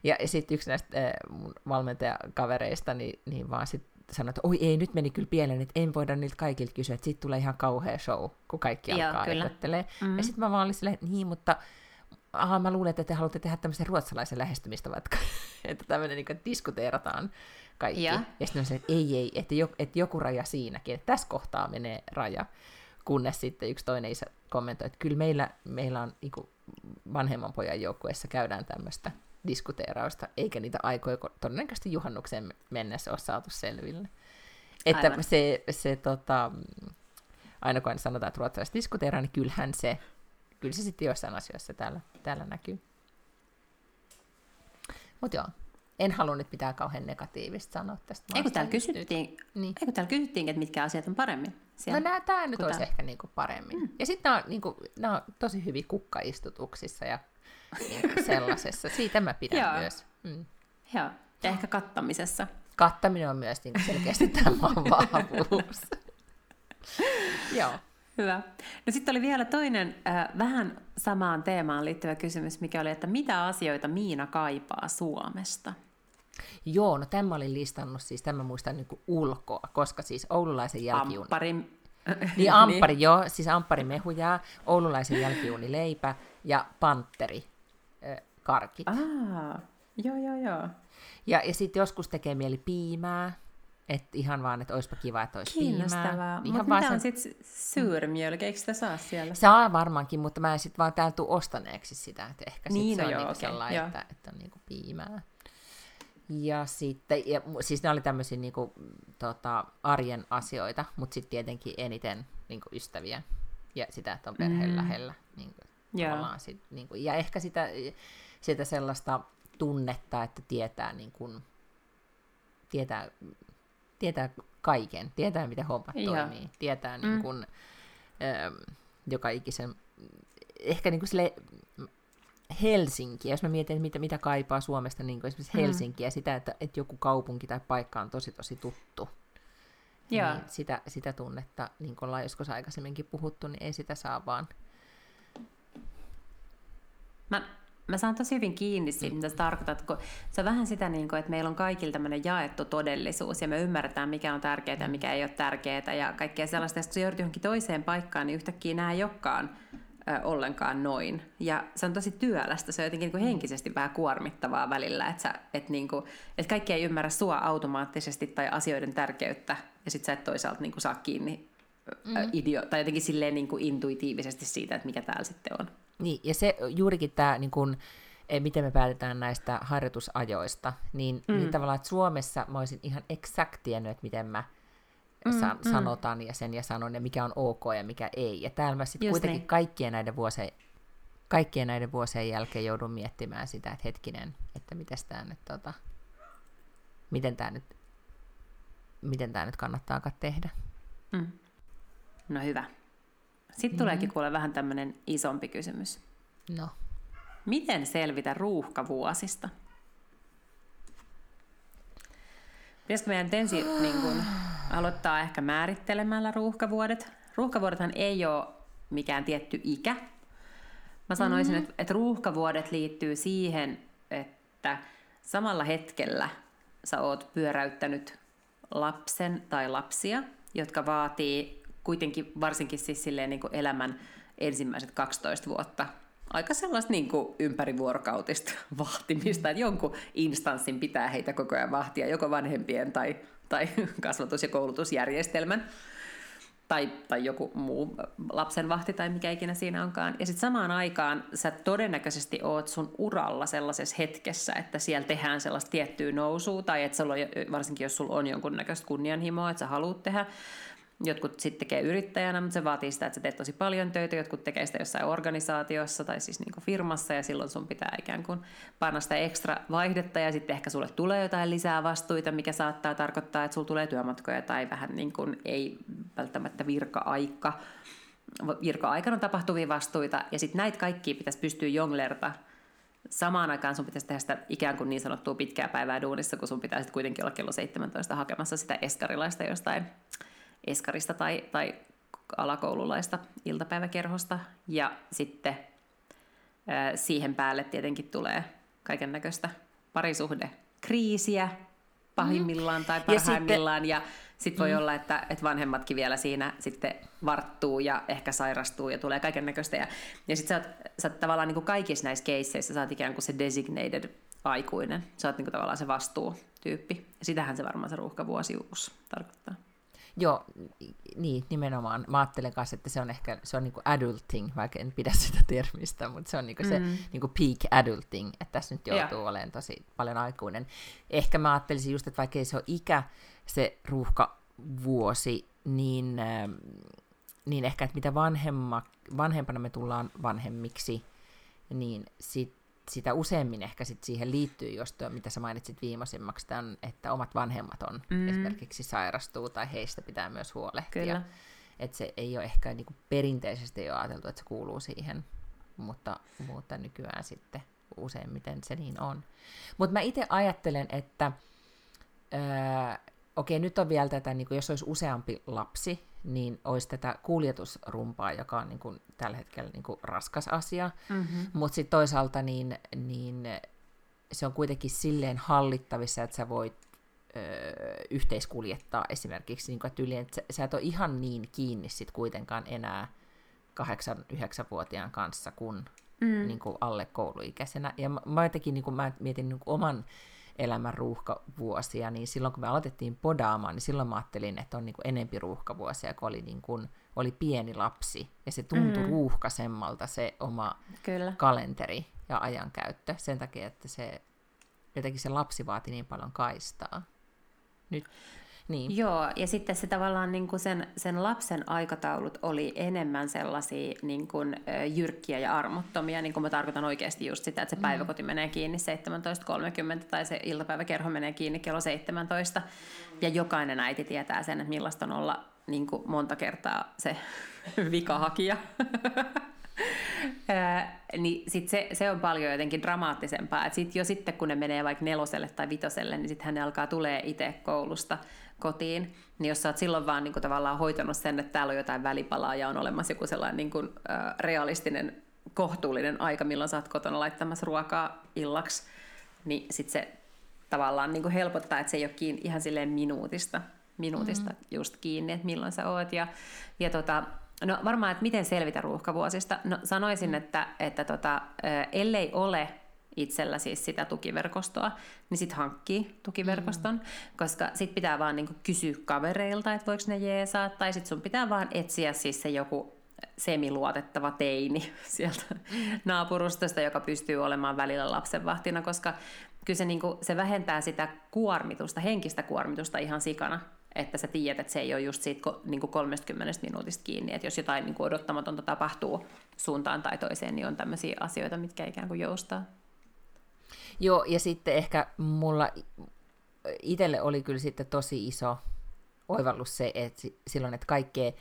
Ja, sitten yksi näistä äh, mun valmentajakavereista, niin, niin vaan sitten sanoi, että oi ei, nyt meni kyllä pieleen, että en voida niiltä kaikilta kysyä, että siitä tulee ihan kauhea show, kun kaikki Joo, alkaa ehdottelee. Mm-hmm. Ja sitten mä vaan olin silleen, niin, mutta aha, mä luulen, että te haluatte tehdä tämmöisen ruotsalaisen lähestymistä, vaikka, että tämmöinen niin diskuteerataan kaikki. Ja, ja sitten on se, että ei, ei, että, jo, että joku raja siinäkin, että tässä kohtaa menee raja. Kunnes sitten yksi toinen isä kommentoi, että kyllä meillä, meillä on niin vanhemman pojan joukkueessa käydään tämmöistä diskuteerausta, eikä niitä aikoja todennäköisesti juhannuksen mennessä ole saatu selville. Että Aivan. se, se tota, aina kun sanotaan, että ruotsalaiset diskuteeraa, niin kyllähän se kyllä se sitten joissain asioissa täällä, täällä näkyy. Mutta joo, en halua nyt mitään kauhean negatiivista sanoa tästä. Eikö täällä, kysyttiin, niin. eikö täällä kysyttiin, että mitkä asiat on paremmin? Siellä, no tämä nyt olisi ehkä niinku paremmin. Mm. Ja sitten nämä, niinku, nämä on tosi hyvin kukkaistutuksissa ja niinku sellaisessa. Siitä mä pidän joo. myös. Mm. Joo, ja ehkä kattamisessa. Kattaminen on myös niinku selkeästi tämä vahvuus. joo. Hyvä. No sitten oli vielä toinen äh, vähän samaan teemaan liittyvä kysymys, mikä oli, että mitä asioita Miina kaipaa Suomesta? Joo, no tämä olin listannut siis, tämä muistan niin kuin ulkoa, koska siis oululaisen jälkijuuni... Ampparin... Niin, amppari, niin. joo, siis amppari mehujaa, oululaisen jälkijuuni leipä ja panteri äh, karkit. Ah, joo, joo, joo. Ja, ja sitten joskus tekee mieli piimää, että ihan vaan, että olisipa kiva, että olisi Kiinnostavaa. Mutta mitä sen... on sitten syyrimjölki? Eikö sitä saa siellä? Saa varmaankin, mutta mä en sitten vaan täällä tule ostaneeksi sitä. Että ehkä sit niin, se no on joo, niinku okay, sellainen, että, että on niinku piimää. Ja sitten, ja, siis ne oli tämmöisiä niinku, tota, arjen asioita, mutta sitten tietenkin eniten niinku, ystäviä ja sitä, että on perheen mm. lähellä. Niinku, yeah. sit, niinku, ja ehkä sitä, sitä sellaista tunnetta, että tietää, niinku, tietää tietää kaiken, tietää miten hommat Joo. toimii, tietää mm. niin kuin, ähm, joka ikisen, ehkä niin kuin sille Helsinki, jos mä mietin, mitä, mitä kaipaa Suomesta, niin kuin esimerkiksi mm. Helsinkiä, sitä, että, että joku kaupunki tai paikka on tosi tosi tuttu. Joo. Niin sitä, sitä tunnetta, niin kuin ollaan joskus aikaisemminkin puhuttu, niin ei sitä saa vaan. Mä mä saan tosi hyvin kiinni siitä, mitä sä tarkoitat, kun se on vähän sitä, niin kuin, että meillä on kaikilla tämmöinen jaettu todellisuus, ja me ymmärretään, mikä on tärkeää ja mikä ei ole tärkeää, ja kaikkea sellaista, ja kun sä joudut johonkin toiseen paikkaan, niin yhtäkkiä nämä ei olekaan ö, ollenkaan noin. Ja se on tosi työlästä, se on jotenkin niin kuin henkisesti vähän kuormittavaa välillä, että, sä, että, niin kuin, että kaikki ei ymmärrä sua automaattisesti tai asioiden tärkeyttä, ja sit sä et toisaalta niin kuin saa kiinni mm. idio, tai jotenkin silleen niin kuin intuitiivisesti siitä, että mikä täällä sitten on. Niin, ja se juurikin tämä, niin kun, eh, miten me päätetään näistä harjoitusajoista, niin, mm. niin tavallaan, että Suomessa mä olisin ihan eksakt tiennyt, että miten mä mm, san, mm. sanotaan ja sen ja sanon, ja mikä on ok ja mikä ei. Ja täällä mä sitten kuitenkin niin. kaikkien näiden vuosien kaikkien näiden vuosien jälkeen joudun miettimään sitä, että hetkinen, että mites tää nyt, tota, miten tämä nyt, miten tämä nyt kannattaa tehdä. Mm. No hyvä. Sitten mm-hmm. tuleekin kuule vähän tämmöinen isompi kysymys. No. Miten selvitä ruuhkavuosista? Pitäisikö meidän ensin niin kun, aloittaa ehkä määrittelemällä ruuhkavuodet? Ruuhkavuodethan ei ole mikään tietty ikä. Mä sanoisin, mm-hmm. että, että ruuhkavuodet liittyy siihen, että samalla hetkellä sä oot pyöräyttänyt lapsen tai lapsia, jotka vaatii kuitenkin varsinkin siis silleen niin kuin elämän ensimmäiset 12 vuotta aika sellaista niin kuin ympärivuorokautista vahtimista, että jonkun instanssin pitää heitä koko ajan vahtia, joko vanhempien tai, tai kasvatus- ja koulutusjärjestelmän tai, tai joku muu lapsenvahti tai mikä ikinä siinä onkaan. Ja sitten samaan aikaan sä todennäköisesti oot sun uralla sellaisessa hetkessä, että siellä tehdään sellaista tiettyä nousua, tai että on, varsinkin jos sulla on jonkunnäköistä kunnianhimoa, että sä haluat tehdä Jotkut sitten tekee yrittäjänä, mutta se vaatii sitä, että sä teet tosi paljon töitä. Jotkut tekee sitä jossain organisaatiossa tai siis niin firmassa ja silloin sun pitää ikään kuin panna sitä ekstra vaihdetta ja sitten ehkä sulle tulee jotain lisää vastuita, mikä saattaa tarkoittaa, että sulla tulee työmatkoja tai vähän niin kuin ei välttämättä virka-aika virka-aikana tapahtuvia vastuita, ja sitten näitä kaikkia pitäisi pystyä jonglerta. Samaan aikaan sun pitäisi tehdä sitä ikään kuin niin sanottua pitkää päivää duunissa, kun sun pitää sitten kuitenkin olla kello 17 hakemassa sitä eskarilaista jostain eskarista tai, tai alakoululaista iltapäiväkerhosta. Ja sitten ää, siihen päälle tietenkin tulee kaiken näköistä parisuhde kriisiä pahimmillaan tai parhaimmillaan. Ja sitten sit voi mm. olla, että, että vanhemmatkin vielä siinä sitten varttuu ja ehkä sairastuu ja tulee kaiken näköistä. Ja, ja sitten sä, sä oot tavallaan niin kuin kaikissa näissä keisseissä sä oot ikään kuin se designated aikuinen. Sä oot niin kuin tavallaan se vastuutyyppi. Ja sitähän se varmaan se ruuhkavuosius tarkoittaa. Joo, niin, nimenomaan. Mä ajattelen kanssa, että se on ehkä se on niinku adulting, vaikka en pidä sitä termistä, mutta se on niinku se mm. niinku peak adulting, että tässä nyt joutuu yeah. olemaan tosi paljon aikuinen. Ehkä mä ajattelisin just, että vaikka ei se ole ikä, se ruuhkavuosi, niin, ähm, niin ehkä, että mitä vanhemma, vanhempana me tullaan vanhemmiksi, niin sit sitä useammin ehkä sit siihen liittyy just tuo, mitä sä mainitsit viimeisimmaksi, tämän, että omat vanhemmat on mm. esimerkiksi sairastuu tai heistä pitää myös huolehtia. Kyllä. Että se ei ole ehkä niinku perinteisesti jo ajateltu, että se kuuluu siihen, mutta, mutta nykyään sitten useimmiten se niin on. Mutta mä itse ajattelen, että öö, okei, nyt on vielä tätä, niin jos olisi useampi lapsi, niin olisi tätä kuljetusrumpaa, joka on niin kuin, tällä hetkellä niin kuin, raskas asia. Mm-hmm. Mutta sitten toisaalta niin, niin se on kuitenkin silleen hallittavissa, että sä voit ö, yhteiskuljettaa esimerkiksi, niin kuin, että, yli, että sä, sä et ole ihan niin kiinni sit kuitenkaan enää 8-9-vuotiaan kanssa kuin, mm. niin kuin alle kouluikäisenä. Ja mä, mä jotenkin niin kuin, mä mietin niin kuin oman elämän ruuhkavuosia, niin silloin kun me aloitettiin podaamaan, niin silloin mä ajattelin, että on niin kuin enempi ruuhkavuosia, kun oli, niin kuin, oli pieni lapsi, ja se tuntui mm. ruuhkasemmalta se oma Kyllä. kalenteri ja ajankäyttö, sen takia, että se jotenkin se lapsi vaati niin paljon kaistaa. Nyt niin. Joo, ja sitten se tavallaan niin kuin sen, sen lapsen aikataulut oli enemmän sellaisia niin kuin, jyrkkiä ja armottomia, niin kuin mä tarkoitan oikeasti just sitä, että se mm. päiväkoti menee kiinni 17.30 tai se iltapäiväkerho menee kiinni kello 17, ja jokainen äiti tietää sen, että millaista on olla niin kuin monta kertaa se vikahakija. niin sit se, se on paljon jotenkin dramaattisempaa. Et sit jo sitten, kun ne menee vaikka neloselle tai vitoselle, niin sitten hän alkaa tulee itse koulusta kotiin, niin jos sä oot silloin vaan niin kuin tavallaan hoitanut sen, että täällä on jotain välipalaa ja on olemassa joku sellainen niin kuin, äh, realistinen, kohtuullinen aika, milloin sä oot kotona laittamassa ruokaa illaksi, niin sitten se tavallaan niin kuin helpottaa, että se ei ole kiinni ihan silleen minuutista, minuutista mm. just kiinni, että milloin sä oot. Ja, ja tota, no varmaan, että miten selvitä ruuhkavuosista. No sanoisin, mm. että, että tota, ellei ole itsellä siis sitä tukiverkostoa, niin sitten hankkii tukiverkoston, mm. koska sitten pitää vaan niinku kysyä kavereilta, että voiko ne jeesaa, tai sitten sun pitää vaan etsiä siis se joku semiluotettava teini sieltä naapurustosta, joka pystyy olemaan välillä lapsenvahtina, koska kyllä se, niinku, se vähentää sitä kuormitusta, henkistä kuormitusta ihan sikana, että sä tiedät, että se ei ole just siitä niin kuin 30 minuutista kiinni, että jos jotain niin kuin odottamatonta tapahtuu suuntaan tai toiseen, niin on tämmöisiä asioita, mitkä ikään kuin joustaa. Joo, ja sitten ehkä mulla itselle oli kyllä sitten tosi iso oivallus se, että silloin, että kaikkea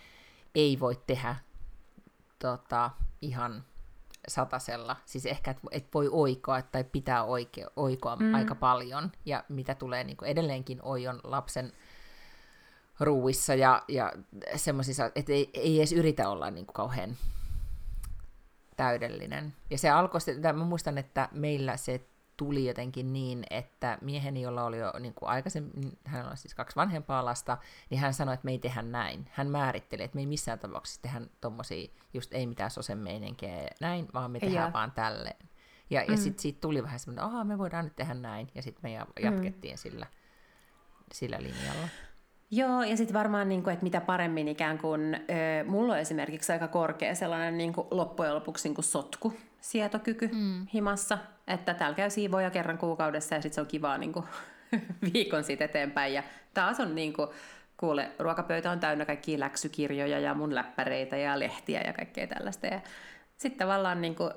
ei voi tehdä tota, ihan satasella. Siis ehkä, että et voi oikoa tai pitää oike, oikoa mm. aika paljon. Ja mitä tulee niin kuin edelleenkin oion lapsen ruuissa ja, ja semmoisissa, että ei, ei edes yritä olla niin kuin kauhean täydellinen. Ja se alkoi, mä muistan, että meillä se tuli jotenkin niin, että mieheni, jolla oli jo niin kuin aikaisemmin, hän on siis kaksi vanhempaa lasta, niin hän sanoi, että me ei tehdä näin. Hän määritteli, että me ei missään tapauksessa tehdä tommosia, just ei mitään sosemeininkiä näin, vaan me tehdään ja. vaan tälleen. Ja, mm. ja sitten siitä tuli vähän semmoinen, että me voidaan nyt tehdä näin, ja sitten me mm. jatkettiin mm. sillä, sillä linjalla. Joo, ja sitten varmaan, niin kuin, että mitä paremmin ikään kuin, ö, mulla on esimerkiksi aika korkea sellainen niin kuin, loppujen lopuksi niin kuin sotku, sietokyky mm. himassa, että täällä käy siivoja kerran kuukaudessa ja sitten se on kivaa niin kuin, viikon siitä eteenpäin. Ja taas on niin kuin, kuule, ruokapöytä on täynnä kaikkia läksykirjoja ja mun läppäreitä ja lehtiä ja kaikkea tällaista. Ja sitten tavallaan niin kuin,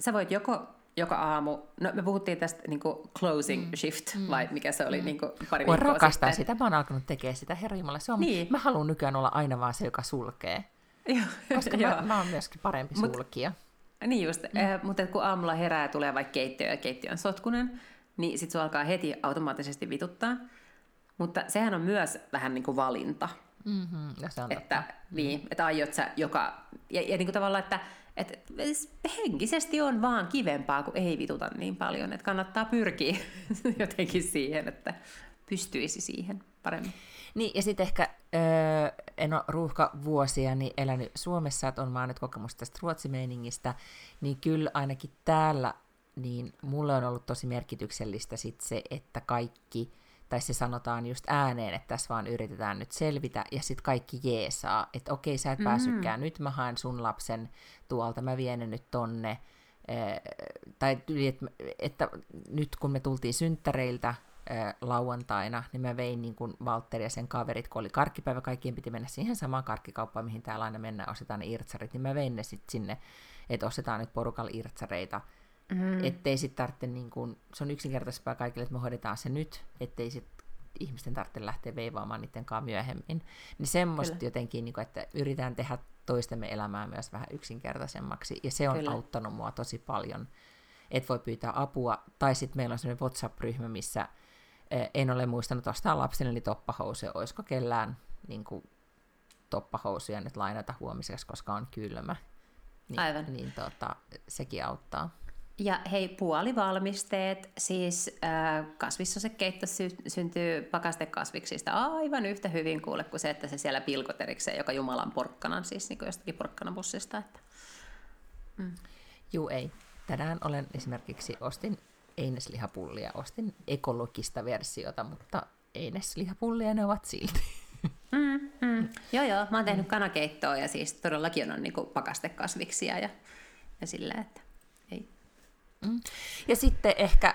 sä voit joko joka aamu, no me puhuttiin tästä niin kuin closing mm. shift, mm. vai mikä se oli mm. niin kuin pari Voi viikkoa rakastaa sitten. sitä, mä oon alkanut tekemään sitä, herra Jumala, se on, niin. mä haluan nykyään olla aina vaan se, joka sulkee. Koska mä, mä oon myöskin parempi Mut, sulkija. Niin just, mm. eh, mutta kun aamulla herää ja tulee vaikka keittiö ja keittiö on sotkunen, niin sit se alkaa heti automaattisesti vituttaa. Mutta sehän on myös vähän niin kuin valinta. Mm-hmm, ja se on että, niin, että aiot sä joka... Ja, ja niin kuin tavallaan, että et henkisesti on vaan kivempaa, kun ei vituta niin paljon. Että kannattaa pyrkiä jotenkin siihen, että pystyisi siihen paremmin. Niin, ja sitten ehkä, öö, en ole ruuhka vuosia niin elänyt Suomessa, että on vaan nyt kokemus tästä ruotsimeiningistä, niin kyllä ainakin täällä, niin mulle on ollut tosi merkityksellistä sit se, että kaikki, tai se sanotaan just ääneen, että tässä vaan yritetään nyt selvitä, ja sitten kaikki jeesaa, että okei, sä et mm-hmm. pääsykään, nyt mä haen sun lapsen tuolta, mä vien nyt tonne, tai että, että nyt kun me tultiin synttäreiltä, lauantaina, niin mä vein niin kuin Valtteri ja sen kaverit, kun oli karkkipäivä, kaikkien piti mennä siihen samaan karkkikauppaan, mihin täällä aina mennään, ostetaan ne irtsarit, niin mä vein ne sitten sinne, että ostetaan nyt porukalla irtsareita, mm. ettei sitten tarvitse, niin kuin, se on yksinkertaisempaa kaikille, että me hoidetaan se nyt, ettei sitten ihmisten tarvitse lähteä veivaamaan niiden kanssa myöhemmin. Niin semmoista Kyllä. jotenkin, niin kuin, että yritetään tehdä toistemme elämää myös vähän yksinkertaisemmaksi, ja se on Kyllä. auttanut mua tosi paljon, että voi pyytää apua, tai sitten meillä on sellainen WhatsApp-ryhmä, missä en ole muistanut ostaa lapselleni toppahousuja, olisiko kellään niin kuin, toppahousuja nyt lainata huomiseksi, koska on kylmä. Niin, Aivan. Niin tota, sekin auttaa. Ja hei, puolivalmisteet, siis äh, kasvissosekeitto sy- syntyy pakastekasviksista aivan yhtä hyvin kuule kuin se, että se siellä pilkot erikseen, joka Jumalan porkkanan, siis niin kuin jostakin porkkanabussista. Että... Mm. Juu, ei. Tänään olen esimerkiksi, ostin eineslihapullia. Ostin ekologista versiota, mutta eineslihapullia ne ovat silti. Mm, mm. Joo, joo. Mä oon tehnyt mm. kanakeittoa ja siis todellakin on niinku pakastekasviksia ja, ja silleen, että. Mm. Ja sitten ehkä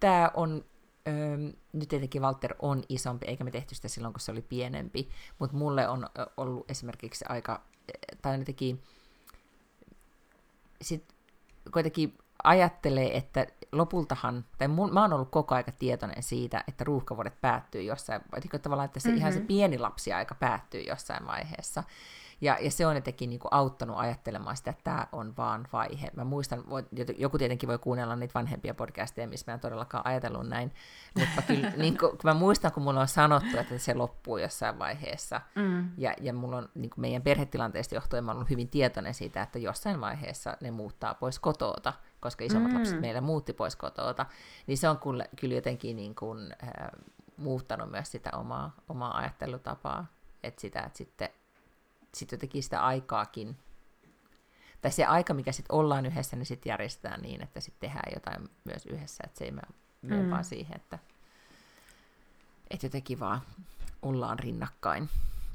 tämä on, öö, nyt tietenkin Walter on isompi, eikä me tehty sitä silloin, kun se oli pienempi, mutta mulle on ollut esimerkiksi aika, tai jotenkin, sit kuitenkin ajattelee, että lopultahan, tai mun, mä oon ollut koko aika tietoinen siitä, että ruuhkavuodet päättyy jossain, että tavallaan, että se mm-hmm. ihan se pieni lapsiaika päättyy jossain vaiheessa. Ja, ja se on jotenkin niin kuin auttanut ajattelemaan sitä, että tämä on vaan vaihe. Mä muistan, joku tietenkin voi kuunnella niitä vanhempia podcasteja, missä mä en todellakaan ajatellut näin, mutta kyllä niin kuin, mä muistan, kun mulla on sanottu, että se loppuu jossain vaiheessa, mm. ja, ja mulla on niin kuin meidän perhetilanteesta johtuen mä ollut hyvin tietoinen siitä, että jossain vaiheessa ne muuttaa pois kotoota, koska isommat mm. lapset meillä muutti pois kotoota, niin se on kyllä, kyllä jotenkin niin kuin, äh, muuttanut myös sitä omaa, omaa ajattelutapaa, että sitä, että sitten sit jotenkin sitä aikaakin, tai se aika, mikä sitten ollaan yhdessä, niin sitten järjestetään niin, että sitten tehdään jotain myös yhdessä, että se ei mene mm. vaan siihen, että, että jotenkin vaan ollaan rinnakkain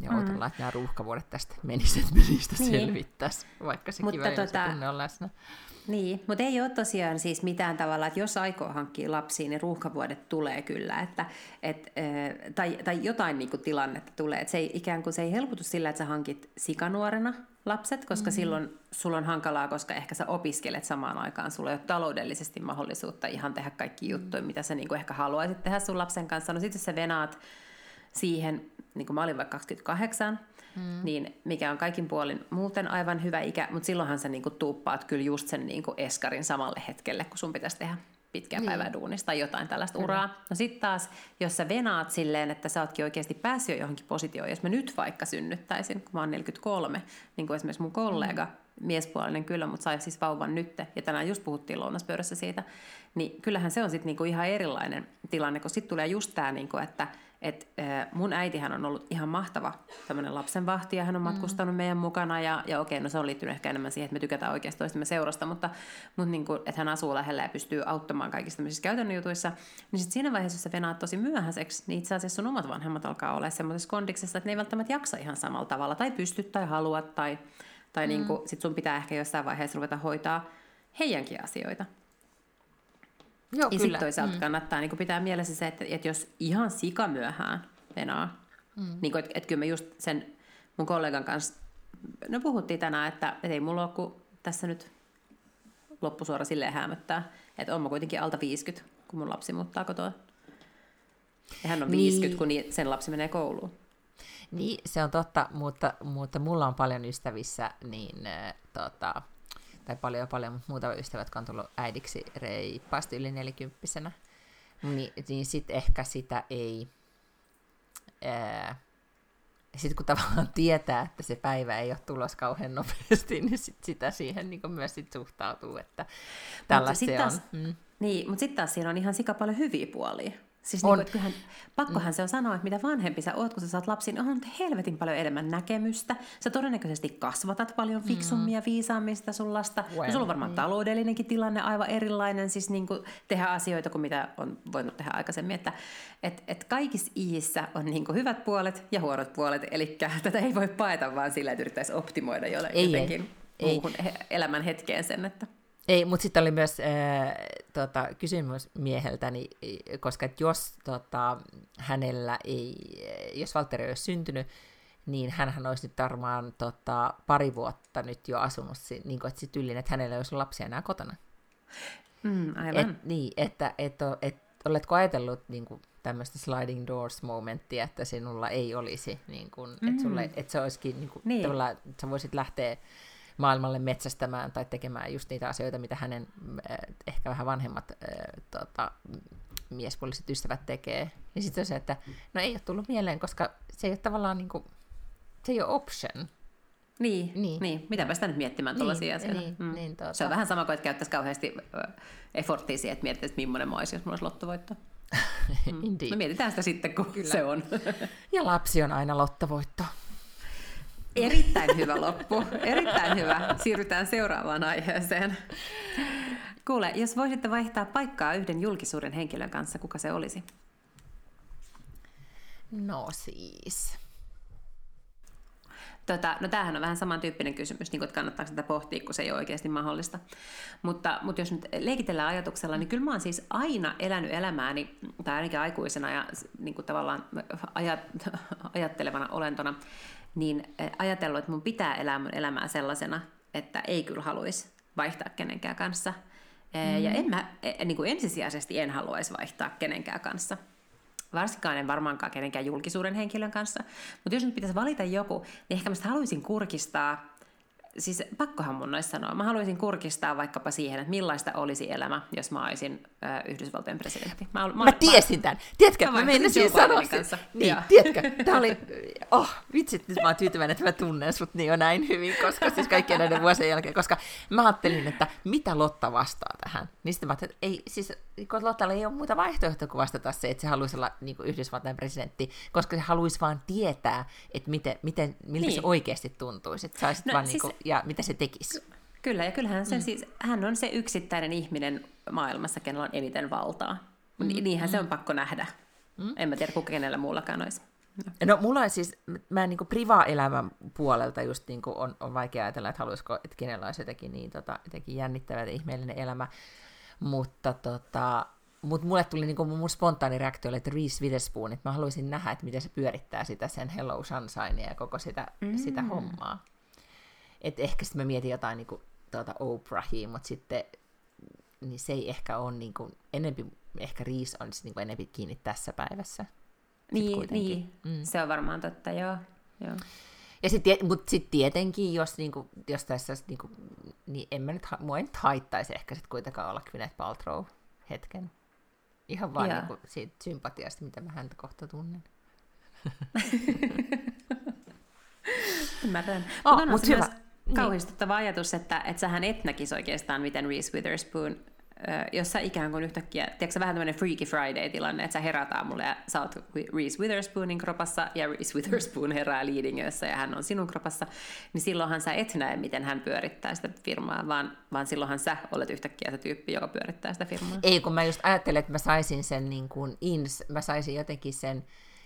ja mm. odotellaan, että nämä ruuhkavuodet tästä menisivät, että me niistä niin. selvittäisi, vaikka se Mutta kiva tota, tunne on läsnä. Niin, mutta ei ole tosiaan siis mitään tavalla, että jos aikoo hankkia lapsia, niin ruuhkavuodet tulee kyllä, että, et, tai, tai jotain niin kuin tilannetta tulee. Että se ei, ikään kuin se ei helpotu sillä, että sä hankit sikanuorena lapset, koska mm-hmm. silloin sulla on hankalaa, koska ehkä sä opiskelet samaan aikaan. Sulla ei ole taloudellisesti mahdollisuutta ihan tehdä kaikki juttuja, mm-hmm. mitä sä niin kuin ehkä haluaisit tehdä sun lapsen kanssa. No sitten sä venaat siihen, niin kuin mä olin vaikka 28, mm. niin mikä on kaikin puolin muuten aivan hyvä ikä, mutta silloinhan sä niinku tuuppaat kyllä just sen niinku eskarin samalle hetkelle, kun sun pitäisi tehdä pitkää niin. päivää duunista tai jotain tällaista Kyllä. uraa. No sitten taas, jos sä venaat silleen, että sä ootkin oikeasti päässyt jo johonkin positioon, jos mä nyt vaikka synnyttäisin, kun mä oon 43, niin kuin esimerkiksi mun kollega, mm. miespuolinen kyllä, mutta sai siis vauvan nytte, ja tänään just puhuttiin lounaspöydässä siitä, niin kyllähän se on sitten niinku ihan erilainen tilanne, kun sitten tulee just tämä, niinku, että et, mun äitihän on ollut ihan mahtava tämmöinen lapsenvahti ja hän on mm. matkustanut mm. meidän mukana ja, ja okei, no se on liittynyt ehkä enemmän siihen, että me tykätään oikeasti toistemme seurasta, mutta, mutta niin kuin, että hän asuu lähellä ja pystyy auttamaan kaikissa tämmöisissä käytännön jutuissa, niin sitten siinä vaiheessa, jos sä venaat tosi myöhäiseksi, niin itse asiassa sun omat vanhemmat alkaa olla semmoisessa kondiksessa, että ne ei välttämättä jaksa ihan samalla tavalla tai pysty tai halua tai, tai mm. niin kuin, sit sun pitää ehkä jossain vaiheessa ruveta hoitaa heidänkin asioita. Joo, ja sitten toisaalta mm. kannattaa niin pitää mielessä se, että, että jos ihan sika myöhään venaa, mm. niin että et kyllä me just sen mun kollegan kanssa, no puhuttiin tänään, että, että ei mulla ole kuin tässä nyt loppusuora silleen hämöttää, että on mä kuitenkin alta 50, kun mun lapsi muuttaa kotoa. Ja hän on niin. 50, kun sen lapsi menee kouluun. Niin, se on totta, mutta, mutta mulla on paljon ystävissä, niin äh, tota, tai paljon paljon, mutta muutama ystävät, jotka on tullut äidiksi reippaasti yli nelikymppisenä, niin, niin sitten ehkä sitä ei... Sitten kun tavallaan tietää, että se päivä ei ole tulos kauhean nopeasti, niin sit sitä siihen niin myös sit suhtautuu, että tällaista se on. Mm. Niin, mutta sitten taas siinä on ihan sika paljon hyviä puolia. Siis on. Niin kuin, kyllähän, pakkohan mm. se on sanoa, että mitä vanhempi sä oot, kun sä saat lapsiin, on helvetin paljon enemmän näkemystä. Sä todennäköisesti kasvatat paljon mm. fiksummin ja viisaammin sitä sun lasta. Well, no, sulla on varmaan niin. taloudellinenkin tilanne aivan erilainen, siis niin kuin tehdä asioita kuin mitä on voinut tehdä aikaisemmin. Että et, et kaikissa iissä on niin kuin hyvät puolet ja huonot puolet, eli tätä ei voi paeta vaan sillä, että yrittäisi optimoida jotenkin ei, muuhun ei. elämän hetkeen sen, että... Ei, mutta sitten oli myös äh, tota, kysymys mieheltäni, koska jos tota, hänellä ei, jos Valtteri olisi syntynyt, niin hän olisi nyt varmaan tota, pari vuotta nyt jo asunut, niin kuin, että yllin, että hänellä ei olisi lapsia enää kotona. Mm, aivan. Et, niin, että et, et, oletko ajatellut niin kuin, tämmöistä sliding doors momenttia, että sinulla ei olisi, niin kuin, mm. että, sulle, että se olisikin niin kuin, niin. sä voisit lähteä maailmalle metsästämään tai tekemään just niitä asioita, mitä hänen äh, ehkä vähän vanhemmat äh, tota, miespuoliset ystävät tekee. Niin sitten se, että no ei ole tullut mieleen, koska se ei ole tavallaan niin kuin, se ei ole option. Niin, niin. niin. mitäpä sitä nyt miettimään tuollaisia niin, asioita. Niin, mm. niin, tuota. Se on vähän sama kuin, että käyttäisi kauheasti efforttia siihen, että miettisi, että millainen mä olisin, jos mulla olisi lottovoitto. Mm. No mietitään sitä sitten, kun Kyllä. se on. ja lapsi on aina lottovoitto. Erittäin hyvä loppu. Erittäin hyvä. Siirrytään seuraavaan aiheeseen. Kuule, jos voisitte vaihtaa paikkaa yhden julkisuuden henkilön kanssa, kuka se olisi? No siis. Tota, no tämähän on vähän samantyyppinen kysymys, niin kuin, että kannattaako sitä pohtia, kun se ei ole oikeasti mahdollista. Mutta, mutta jos nyt leikitellään ajatuksella, niin kyllä mä oon siis aina elänyt elämääni, tai ainakin aikuisena ja niin kuin tavallaan ajat, ajattelevana olentona, niin eh, ajatellut, että mun pitää elää mun elämää sellaisena, että ei kyllä haluaisi vaihtaa kenenkään kanssa. Mm. Ja en mä, eh, niin kuin ensisijaisesti en haluaisi vaihtaa kenenkään kanssa. Varsinkaan en varmaankaan kenenkään julkisuuden henkilön kanssa. Mutta jos nyt pitäisi valita joku, niin ehkä mä haluaisin kurkistaa siis pakkohan mun olisi sanoa. Mä haluaisin kurkistaa vaikkapa siihen, että millaista olisi elämä, jos mä olisin äh, Yhdysvaltojen presidentti. Mä, mä, mä tiesin tämän. Tiedätkö, mä, mä meinasin sanoa sen. Niin, tiedätkö, tämä oli, oh, vitsit, nyt mä oon tyytyväinen, että mä tunnen sut niin jo näin hyvin, koska siis kaikkien näiden vuosien jälkeen, koska mä ajattelin, että mitä Lotta vastaa tähän. Niin sitten mä ajattelin, että ei, siis kun Lottalla ei ole muuta vaihtoehtoa kuin vastata se, että se haluaisi olla niin kuin Yhdysvaltain presidentti, koska se haluaisi vaan tietää, että miten, miten, miltä niin. se oikeasti tuntuisi. Että saisit no, vaan siis, niin kuin, ja mitä se tekisi. Kyllä, ja kyllähän se mm. siis, hän on se yksittäinen ihminen maailmassa, kenellä on eniten valtaa. Mm. Niinhän mm. se on pakko nähdä. Mm. En mä tiedä, kuka kenellä muullakaan olisi. No. no mulla on siis, mä niin priva-elämän puolelta just niin on, on vaikea ajatella, että haluaisiko, että kenellä olisi jotenkin niin tota, jotenkin jännittävä ja ihmeellinen elämä. Mutta tota, mut mulle tuli niin mun spontaani reaktio oli, että Reese Witherspoon, että mä haluaisin nähdä, että miten se pyörittää sitä sen Hello Sunshine ja koko sitä, mm. sitä hommaa. Et ehkä sitten mä mietin jotain niin kuin, tuota Oprahia, mutta sitten niin se ei ehkä ole niin kuin, enempi, ehkä Reese on niin kuin enempi kiinni tässä päivässä. Niin, niin. Mm. se on varmaan totta, joo. joo. Ja sit, mutta sitten tietenkin, jos, niinku, jos tässä, niinku, niin en mä nyt, mua ei nyt haittaisi ehkä sit kuitenkaan olla Gwyneth Paltrow hetken. Ihan vaan niinku siitä sympatiasta, mitä mä häntä kohta tunnen. Ymmärrän. Oh, mutta hyvä. Myös, kauhistuttava ajatus, että, että sähän et näkisi oikeastaan, miten Reese Witherspoon jos sä ikään kuin yhtäkkiä, tiedätkö vähän tämmöinen Freaky Friday-tilanne, että sä herät aamulla ja sä oot Reese Witherspoonin kropassa ja Reese Witherspoon herää Leadingössä ja hän on sinun kropassa, niin silloinhan sä et näe, miten hän pyörittää sitä firmaa, vaan, vaan silloinhan sä olet yhtäkkiä se tyyppi, joka pyörittää sitä firmaa. Ei, kun mä just ajattelen, että mä saisin sen niin kuin ins, mä saisin jotenkin sen,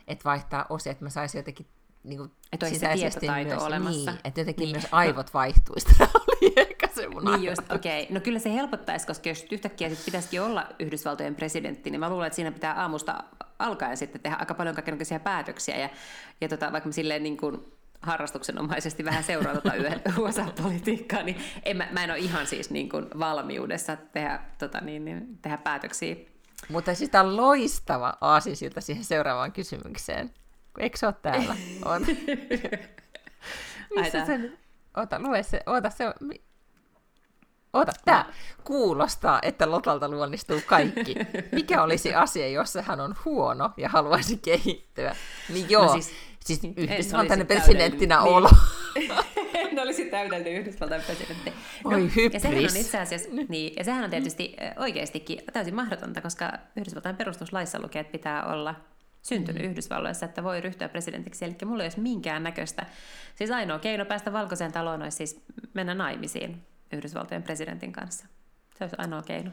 että vaihtaa osia, että mä saisin jotenkin niin kuin että olisi se tietotaito myös, olemassa. Niin, että jotenkin niin. myös aivot vaihtuisi. Tämä oli ehkä se mun Niin just, okei. Okay. No kyllä se helpottaisi, koska jos yhtäkkiä sit pitäisikin olla Yhdysvaltojen presidentti, niin mä luulen, että siinä pitää aamusta alkaen sitten tehdä aika paljon kaikenlaisia päätöksiä. Ja, ja tota, vaikka mä silleen niin kuin harrastuksenomaisesti vähän seuraa tuota USA-politiikkaa, niin en, mä, mä en ole ihan siis niin kuin valmiudessa tehdä, tota niin, niin, tehdä päätöksiä. Mutta siis tämä on loistava aasisilta siihen seuraavaan kysymykseen. Eikö se ole täällä? On. Missä se nyt? Ota, lue se. Ota se. Ota, tämä kuulostaa, että Lotalta luonnistuu kaikki. Mikä olisi asia, jossa hän on huono ja haluaisi kehittyä? Niin joo, no siis, siis Yhdysvaltain presidenttinä niin. olo. en olisi täydellinen Yhdysvaltain presidentti. No, Oi hyppis. Ja sehän on itse asiassa, niin, ja sehän on tietysti oikeastikin täysin mahdotonta, koska Yhdysvaltain perustuslaissa lukee, että pitää olla syntynyt mm. Yhdysvalloissa, että voi ryhtyä presidentiksi. Eli mulla ei olisi minkään näköistä. Siis ainoa keino päästä valkoiseen taloon olisi siis mennä naimisiin Yhdysvaltojen presidentin kanssa. Se olisi ainoa keino.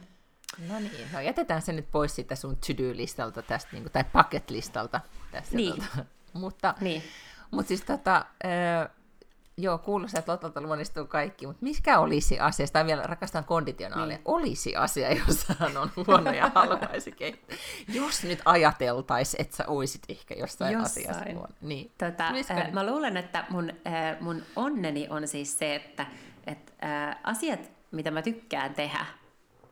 No niin, no jätetään se nyt pois siitä sun to-do-listalta tästä, niin kuin, tai bucket-listalta. Tästä, niin. Tuota. mutta, niin. mutta siis tota, Joo, kuulostaa, että Lotalta luonnistuu kaikki, mutta mikä olisi asia, tai vielä rakastan konditionaalia, niin. olisi asia, jos hän on huono ja haluaisi kehittää. Jos nyt ajateltaisiin, että sä oisit ehkä jossain, jossain. asiassa huono. Niin. Tota, äh, mä luulen, että mun, äh, mun onneni on siis se, että et, äh, asiat, mitä mä tykkään tehdä,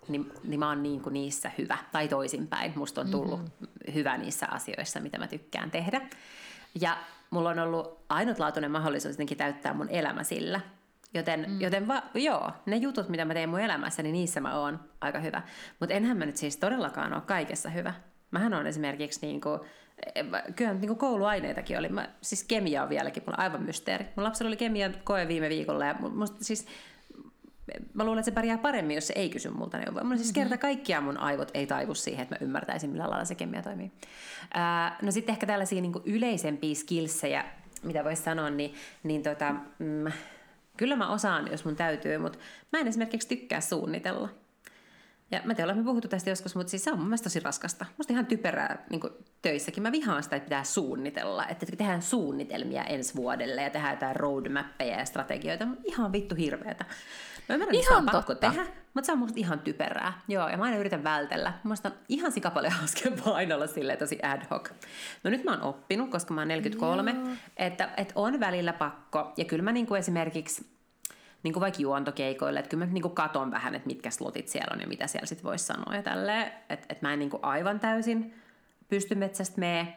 niin, niin mä oon niin kuin niissä hyvä, tai toisinpäin. Musta on tullut mm-hmm. hyvä niissä asioissa, mitä mä tykkään tehdä. Ja mulla on ollut ainutlaatuinen mahdollisuus jotenkin täyttää mun elämä sillä. Joten, mm. joten va, joo, ne jutut, mitä mä teen mun elämässä, niin niissä mä oon aika hyvä. Mutta enhän mä nyt siis todellakaan ole kaikessa hyvä. Mähän on esimerkiksi niin kuin, kyllä niin kuin kouluaineitakin oli. Mä, siis kemia on vieläkin mulla aivan mysteeri. Mun lapsella oli kemian koe viime viikolla ja musta siis mä luulen, että se pärjää paremmin, jos se ei kysy multa neuvoa. Mulla siis mm-hmm. kerta kaikkiaan mun aivot ei taivu siihen, että mä ymmärtäisin, millä lailla se kemia toimii. Ää, no sitten ehkä tällaisia niin yleisempiä skillsejä, mitä voisi sanoa, niin, niin tota, mm, kyllä mä osaan, jos mun täytyy, mutta mä en esimerkiksi tykkää suunnitella. Ja mä tiedän, me puhuttu tästä joskus, mutta siis se on mun mielestä tosi raskasta. Musta ihan typerää niin töissäkin. Mä vihaan sitä, että pitää suunnitella. Että tehdään suunnitelmia ensi vuodelle ja tehdään jotain roadmappeja ja strategioita. Ihan vittu hirveätä. Mä ymmärrän, ihan se on pakko tehdä, mutta se on musta ihan typerää. Joo, ja mä aina yritän vältellä. Musta on ihan sikapaljon hauskempaa aina olla silleen tosi ad hoc. No nyt mä oon oppinut, koska mä oon 43, että, että on välillä pakko. Ja kyllä mä niin kuin esimerkiksi niin kuin vaikka juontokeikoille, että kyllä mä niin kuin katon vähän, että mitkä slotit siellä on ja mitä siellä sitten voisi sanoa ja tälleen. Että, että mä en niin kuin aivan täysin pysty metsästä mee,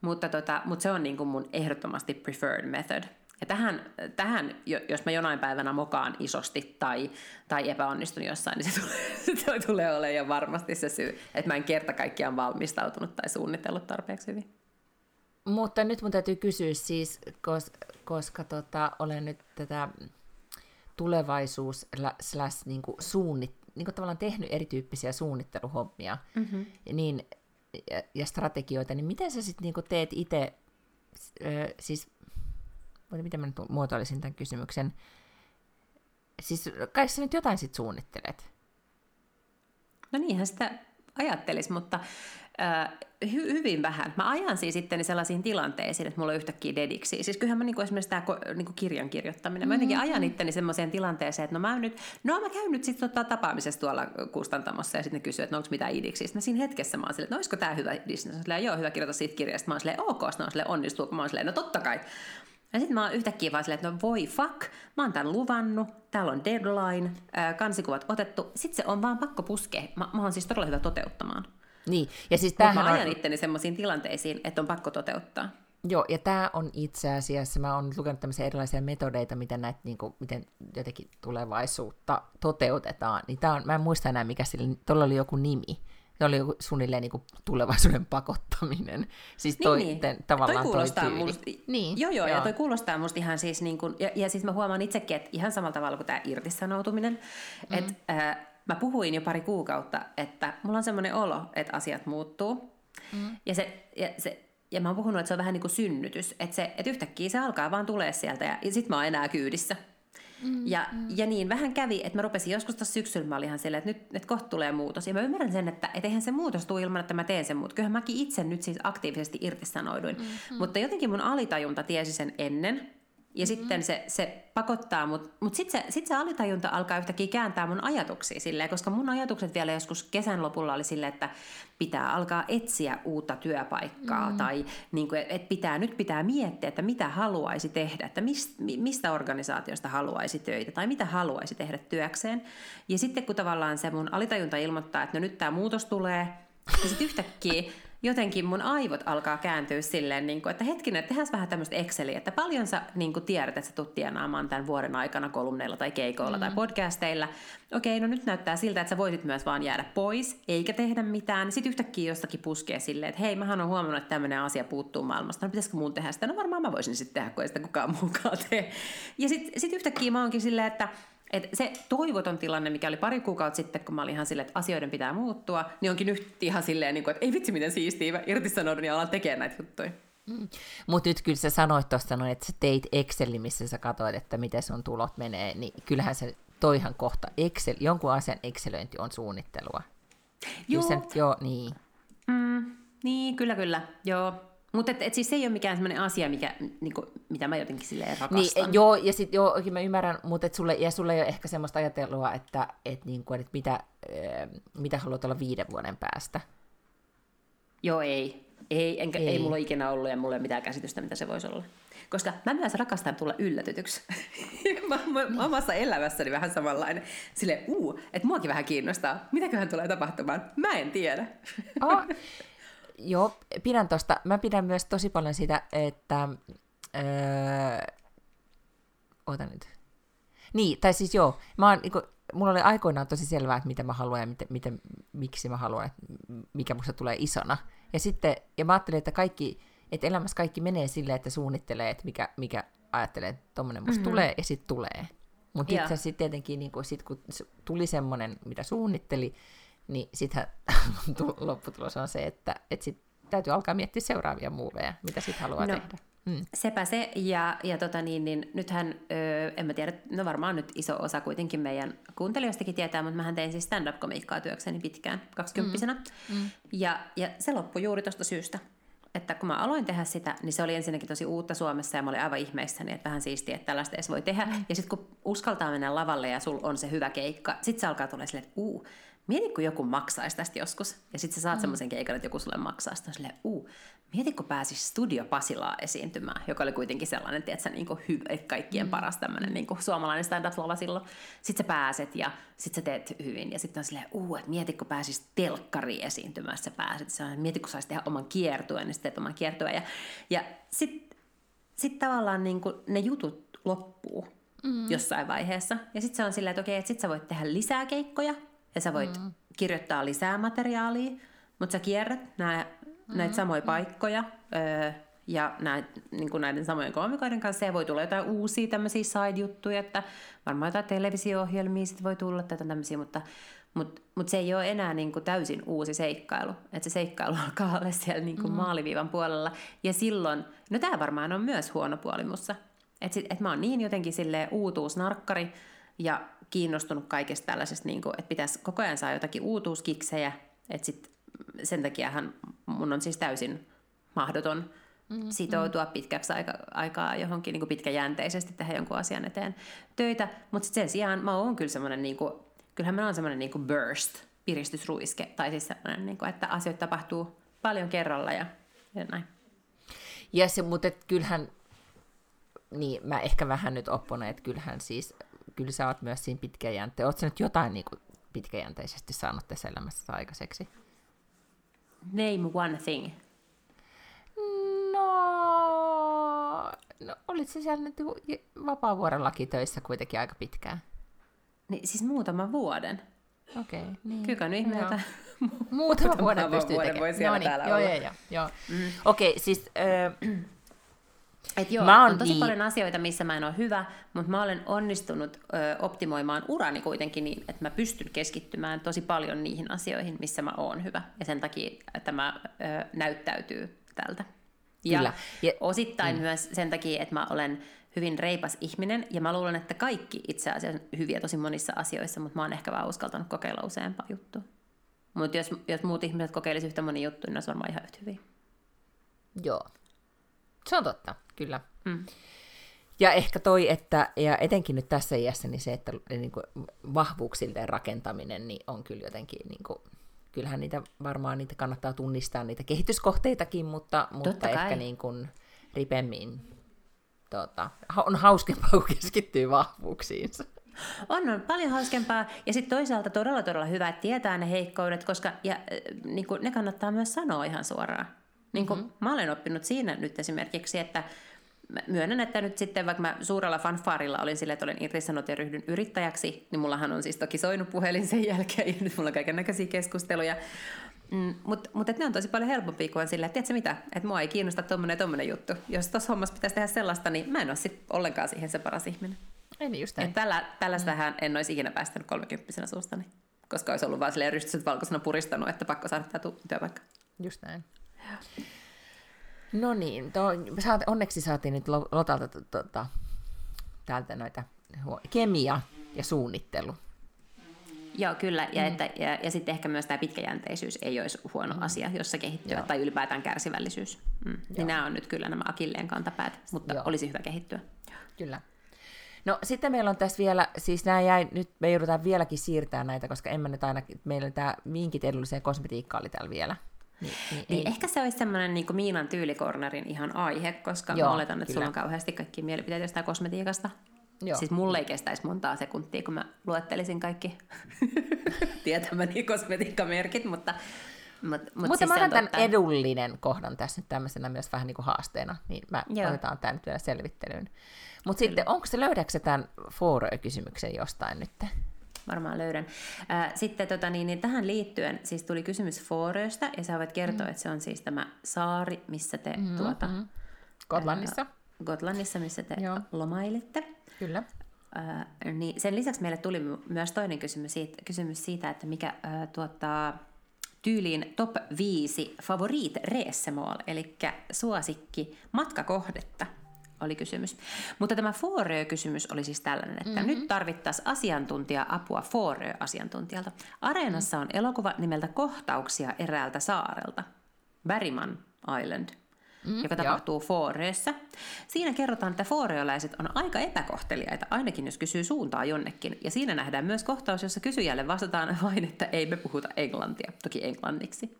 mutta, tota, mutta se on niin kuin mun ehdottomasti preferred method. Ja tähän, tähän, jos mä jonain päivänä mokaan isosti tai, tai epäonnistun jossain, niin se tulee, se tulee olemaan jo varmasti se syy, että mä en kerta kaikkiaan valmistautunut tai suunnitellut tarpeeksi hyvin. Mutta nyt mun täytyy kysyä siis, koska, koska tota, olen nyt tätä tulevaisuus slash niin kuin suunnit, niin kuin tavallaan tehnyt erityyppisiä suunnitteluhommia mm-hmm. niin, ja, ja strategioita, niin miten sä sitten niin teet itse, siis miten mä nyt muotoilisin tämän kysymyksen, siis kai sä nyt jotain sitten suunnittelet? No niinhän sitä ajattelisi, mutta äh, hy- hyvin vähän. Mä ajan siis sitten sellaisiin tilanteisiin, että mulla on yhtäkkiä dediksi. Siis kyllähän mä niinku esimerkiksi tämä niinku kirjan kirjoittaminen, mä jotenkin ajan mm-hmm. itteni semmoiseen tilanteeseen, että no mä, nyt, no mä käyn nyt sitten tota tapaamisessa tuolla kustantamossa ja sitten ne kysyy, että no onko mitään idiksi. Sitten siinä hetkessä mä oon silleen, että no olisiko tämä hyvä idiksi. Silleen, joo, hyvä kirjoita siitä kirjasta. Mä oon silleen, ok, sitten mä oon silleen, onnistuuko? Mä oon silleen, no totta kai. Ja sitten mä oon yhtäkkiä vaan silleen, että no voi fuck, mä oon tämän luvannut, täällä on deadline, ää, kansikuvat otettu. Sitten se on vaan pakko puskea. Mä, mä oon siis todella hyvä toteuttamaan. Niin, ja siis tämähän mä ajan on... itteni semmoisiin tilanteisiin, että on pakko toteuttaa. Joo, ja tämä on itse asiassa, mä oon lukenut tämmöisiä erilaisia metodeita, miten, näitä, niin kuin, miten jotenkin tulevaisuutta toteutetaan. Niin tää on, mä en muista enää, mikä sillä, tuolla oli joku nimi, Se oli suunnilleen niin kuin tulevaisuuden pakottaminen. Siis toi, niin, niin. tavallaan toi, kuulostaa toi tyyli. Must, niin, joo, joo, joo, ja toi kuulostaa musta ihan siis, niin kuin, ja, ja siis mä huomaan itsekin, että ihan samalla tavalla kuin tämä irtisanoutuminen, mm-hmm. että äh, mä puhuin jo pari kuukautta, että mulla on semmoinen olo, että asiat muuttuu. Mm. Ja, se, ja, se, ja mä oon puhunut, että se on vähän niin kuin synnytys, että, se, että yhtäkkiä se alkaa vaan tulee sieltä ja, ja sit mä oon enää kyydissä. Mm, ja, mm. ja niin vähän kävi, että mä rupesin joskus tuossa syksyllä, mä olin ihan silleen, että nyt että kohta tulee muutos. Ja mä ymmärrän sen, että et eihän se muutos tule ilman, että mä teen sen, mutta kyllähän mäkin itse nyt siis aktiivisesti irtisanouduin. Mm, mm. Mutta jotenkin mun alitajunta tiesi sen ennen, ja mm-hmm. sitten se, se pakottaa, mutta mut, mut sitten se, sit se alitajunta alkaa yhtäkkiä kääntää mun ajatuksia silleen, koska mun ajatukset vielä joskus kesän lopulla oli silleen, että pitää alkaa etsiä uutta työpaikkaa mm. tai niin kuin, että pitää, nyt pitää miettiä, että mitä haluaisi tehdä, että mist, mistä organisaatiosta haluaisi töitä tai mitä haluaisi tehdä työkseen. Ja sitten kun tavallaan se mun alitajunta ilmoittaa, että no nyt tämä muutos tulee, ja sitten yhtäkkiä jotenkin mun aivot alkaa kääntyä silleen, niin kuin, että hetkinen, että tehdään vähän tämmöistä Exceliä, että paljon sä niin kuin tiedät, että sä tulet tienaamaan tämän vuoden aikana kolumneilla tai keikoilla mm. tai podcasteilla. Okei, no nyt näyttää siltä, että sä voisit myös vaan jäädä pois, eikä tehdä mitään. Sitten yhtäkkiä jostakin puskee silleen, että hei, mähän on huomannut, että tämmöinen asia puuttuu maailmasta. No pitäisikö mun tehdä sitä? No varmaan mä voisin sitten tehdä, kun ei sitä kukaan muukaan tee. Ja sitten sit yhtäkkiä mä oonkin silleen, että et se toivoton tilanne, mikä oli pari kuukautta sitten, kun mä olin ihan silleen, että asioiden pitää muuttua, niin onkin nyt ihan silleen, niin että ei vitsi miten siistiä, mä irtisanoudun ja alan tekemään näitä juttuja. Mm. Mutta nyt kyllä sä sanoit tuosta noin, että sä teit Exceli, missä sä katsoit, että miten sun tulot menee, niin kyllähän se toihan kohta Excel, jonkun asian Excelöinti on suunnittelua. Joo. Kyllä sen, joo, niin. Mm, niin, kyllä, kyllä. Joo, mutta et, et siis se ei ole mikään sellainen asia, mikä, niinku, mitä mä jotenkin silleen rakastan. Niin, joo, ja sitten joo, mä ymmärrän, mutta et sulle, ja sulle ei ole ehkä semmoista ajattelua, että et niinku, et mitä, äh, mitä haluat olla viiden vuoden päästä. Joo, ei. Ei, enkä, ei. ei mulla ole ikinä ollut ja mulla ei ole mitään käsitystä, mitä se voisi olla. Koska mä myös rakastan tulla yllätytyksi. mä, mä, mä omassa elämässäni vähän samanlainen. Sille uu, että muakin vähän kiinnostaa. Mitäköhän tulee tapahtumaan? Mä en tiedä. Oh. Joo, pidän tosta. Mä pidän myös tosi paljon sitä, että... Öö, ota nyt. Niin, tai siis joo, mä oon, niinku, mulla oli aikoinaan tosi selvää, että mitä mä haluan ja miten, miten, miksi mä haluan, että mikä musta tulee isona. Ja sitten, ja mä ajattelin, että kaikki, että elämässä kaikki menee silleen, että suunnittelee, että mikä, mikä ajattelee, että tommonen musta mm-hmm. tulee, ja sitten tulee. Mutta itse asiassa tietenkin, niin kun, sit, kun tuli semmoinen, mitä suunnitteli, niin sitten lopputulos on se, että, että sit täytyy alkaa miettiä seuraavia muuveja, mitä sitten haluaa no, tehdä. Mm. Sepä se, ja, ja tota niin, niin nythän, öö, en mä tiedä, no varmaan nyt iso osa kuitenkin meidän kuuntelijoistakin tietää, mutta mähän tein siis stand-up-komiikkaa työkseni pitkään, kaksikymppisenä, mm. Mm. Ja, ja se loppui juuri tuosta syystä, että kun mä aloin tehdä sitä, niin se oli ensinnäkin tosi uutta Suomessa ja mä olin aivan ihmeissäni, että vähän siistiä, että tällaista edes voi tehdä. Ja sitten kun uskaltaa mennä lavalle ja sul on se hyvä keikka, sitten se alkaa tulla silleen, että uu, mieti kun joku maksaisi tästä joskus, ja sitten sä saat mm. semmoisen keikan, että joku sulle maksaa, sitten on silleen, uu, mieti kun pääsis Studio Pasilaa esiintymään, joka oli kuitenkin sellainen, tiedätkö, niin kuin hyvä, kaikkien mm. paras tämmöinen niin kuin suomalainen stand-up-lava silloin. Sitten sä pääset ja sitten sä teet hyvin, ja sitten on silleen, uu, että mieti kun pääsis telkkariin esiintymään, sä pääset, se on, mieti kun saisi tehdä oman kiertueen, niin sitten teet oman kiertueen, ja, ja sitten sit tavallaan niin kuin ne jutut loppuu mm. jossain vaiheessa, ja sitten se on silleen, että okei, että sitten sä voit tehdä lisää keikkoja, ja sä voit mm. kirjoittaa lisää materiaalia, mutta sä kierrät nää, mm. näitä samoja mm. paikkoja öö, ja näitä, niin kuin näiden samojen koomikoiden kanssa ja voi tulla jotain uusia tämmöisiä side-juttuja, että varmaan jotain televisio-ohjelmia sit voi tulla tätä tämmöisiä, mutta, mutta, mutta se ei ole enää niin kuin täysin uusi seikkailu. Että se seikkailu alkaa olla siellä niin kuin mm. maaliviivan puolella. Ja silloin, no tämä varmaan on myös huono puoli mussa. Että et mä oon niin jotenkin silleen uutuusnarkkari ja kiinnostunut kaikesta tällaisesta, niin kuin, että pitäisi koko ajan saa jotakin uutuuskiksejä, että sit sen takiahan mun on siis täysin mahdoton mm-hmm. sitoutua pitkäksi aika, aikaa johonkin niin kuin pitkäjänteisesti tehdä jonkun asian eteen töitä, mutta sen sijaan mä oon kyllä semmoinen, niin kuin, kyllähän mä oon semmoinen niin kuin burst, piristysruiske, tai siis semmoinen, niin kuin, että asioita tapahtuu paljon kerralla ja, ja näin. Ja se, mutta kyllähän, niin mä ehkä vähän nyt opponen, että kyllähän siis kyllä sä oot myös siinä pitkäjänteinen. Oletko nyt jotain niin kuin, pitkäjänteisesti saanut tässä elämässä aikaiseksi? Name one thing. No, no olit se siellä nyt vapaa-vuorollakin töissä kuitenkin aika pitkään? Niin, siis muutaman vuoden. Okei, okay, niin. Kyllä nyt ihme, Muutama vuoden pystyy vuoden tekemään. voi siellä no niin, täällä joo, olla. joo, joo, joo. Mm. Okei, okay, siis äh, Et joo, Mä on tosi niin- paljon asioita, missä mä en ole hyvä, mutta mä olen onnistunut ö, optimoimaan urani kuitenkin niin, että mä pystyn keskittymään tosi paljon niihin asioihin, missä mä oon hyvä. Ja sen takia tämä ö, näyttäytyy tältä. Ja, Kyllä. ja osittain mm. myös sen takia, että mä olen hyvin reipas ihminen, ja mä luulen, että kaikki itse asiassa on hyviä tosi monissa asioissa, mutta mä oon ehkä vaan uskaltanut kokeilla useampaa juttua. Mutta jos, jos muut ihmiset kokeilisivat yhtä monia juttuja, niin ne olisi varmaan ihan yhtä hyviä. joo. Se on totta, kyllä. Mm. Ja ehkä toi, että, ja etenkin nyt tässä iässä, niin se, että niin kuin vahvuuksilleen rakentaminen niin on kyllä jotenkin, niin kuin, kyllähän niitä varmaan niitä kannattaa tunnistaa, niitä kehityskohteitakin, mutta, mutta Totta kai. ehkä niin kuin ripemmin ha- on hauskempaa, kun keskittyy vahvuuksiinsa. On, on paljon hauskempaa. Ja sitten toisaalta todella, todella hyvä, että tietää ne heikkoudet, koska ja, äh, niin kuin, ne kannattaa myös sanoa ihan suoraan. Niin kuin, mm-hmm. Mä olen oppinut siinä nyt esimerkiksi, että mä myönnän, että nyt sitten vaikka mä suurella fanfaarilla olin sille, että olen irtisanot ja ryhdyn yrittäjäksi, niin mullahan on siis toki soinut puhelin sen jälkeen ja nyt mulla on kaiken näköisiä keskusteluja. Mm, Mutta mut, et ne on tosi paljon helpompia kuin sillä, että tiedätkö mitä, että mua ei kiinnosta tommonen ja tommonen juttu. Jos tuossa hommassa pitäisi tehdä sellaista, niin mä en ole sit ollenkaan siihen se paras ihminen. Ei niin just näin. tällä, tällaistähän en olisi ikinä päästänyt kolmekymppisenä suustani, koska olisi ollut vaan silleen rystyset valkoisena puristanut, että pakko saada tämä työpaikka. Just näin. No niin, to, saat, onneksi saatiin nyt Lo- Lotalta to, tota, täältä noita kemia ja suunnittelu. Joo, kyllä. Ja, mm. että, ja, ja sitten ehkä myös tämä pitkäjänteisyys ei olisi huono mm. asia, jossa kehittyä, Joo. tai ylipäätään kärsivällisyys. Mm. Niin nämä on nyt kyllä nämä akilleen kantapäät, mutta Joo. Olisi hyvä kehittyä. Kyllä. No sitten meillä on tässä vielä, siis nämä jäi, nyt me joudutaan vieläkin siirtää näitä, koska en mä nyt aina, meillä tämä vinkit edulliseen kosmetiikkaan oli täällä vielä. Niin, niin, Niin ei, ehkä se olisi semmoinen niin Miinan tyylikornerin ihan aihe, koska Joo, mä oletan, että kyllä. sulla on kauheasti kaikki mielipiteitä jostain kosmetiikasta. Joo. Siis mulle ei kestäisi montaa sekuntia, kun mä luettelisin kaikki tietämäni kosmetiikkamerkit, mutta, mutta, mutta, Mutta siis mä otan tämän totta. edullinen kohdan tässä nyt tämmöisenä myös vähän niin kuin haasteena, niin mä Joo. otetaan tämä nyt vielä selvittelyyn. Mutta sitten, onko se, löydätkö sä tämän Forö-kysymyksen jostain nyt? Varmaan löydän. Sitten tota, niin, niin tähän liittyen siis tuli kysymys Fooröstä, ja sä voit kertoa, mm. että se on siis tämä saari, missä te mm, tuota, mm. Kotlannissa? Gotlannissa, missä te Joo. lomailitte. Kyllä. Ää, niin sen lisäksi meille tuli my- myös toinen kysymys siitä, kysymys siitä että mikä ää, tuottaa tyyliin top 5 favorit resemål, eli suosikki matkakohdetta oli kysymys. Mutta tämä Forö-kysymys oli siis tällainen, että mm-hmm. nyt tarvittaisiin asiantuntija-apua Forö-asiantuntijalta. Areenassa on elokuva nimeltä Kohtauksia eräältä saarelta. Berryman Island mm, joka joo. tapahtuu Fooreessa. Siinä kerrotaan, että fooreolaiset on aika epäkohteliaita, ainakin jos kysyy suuntaa jonnekin. Ja siinä nähdään myös kohtaus, jossa kysyjälle vastataan vain, että ei me puhuta englantia, toki englanniksi.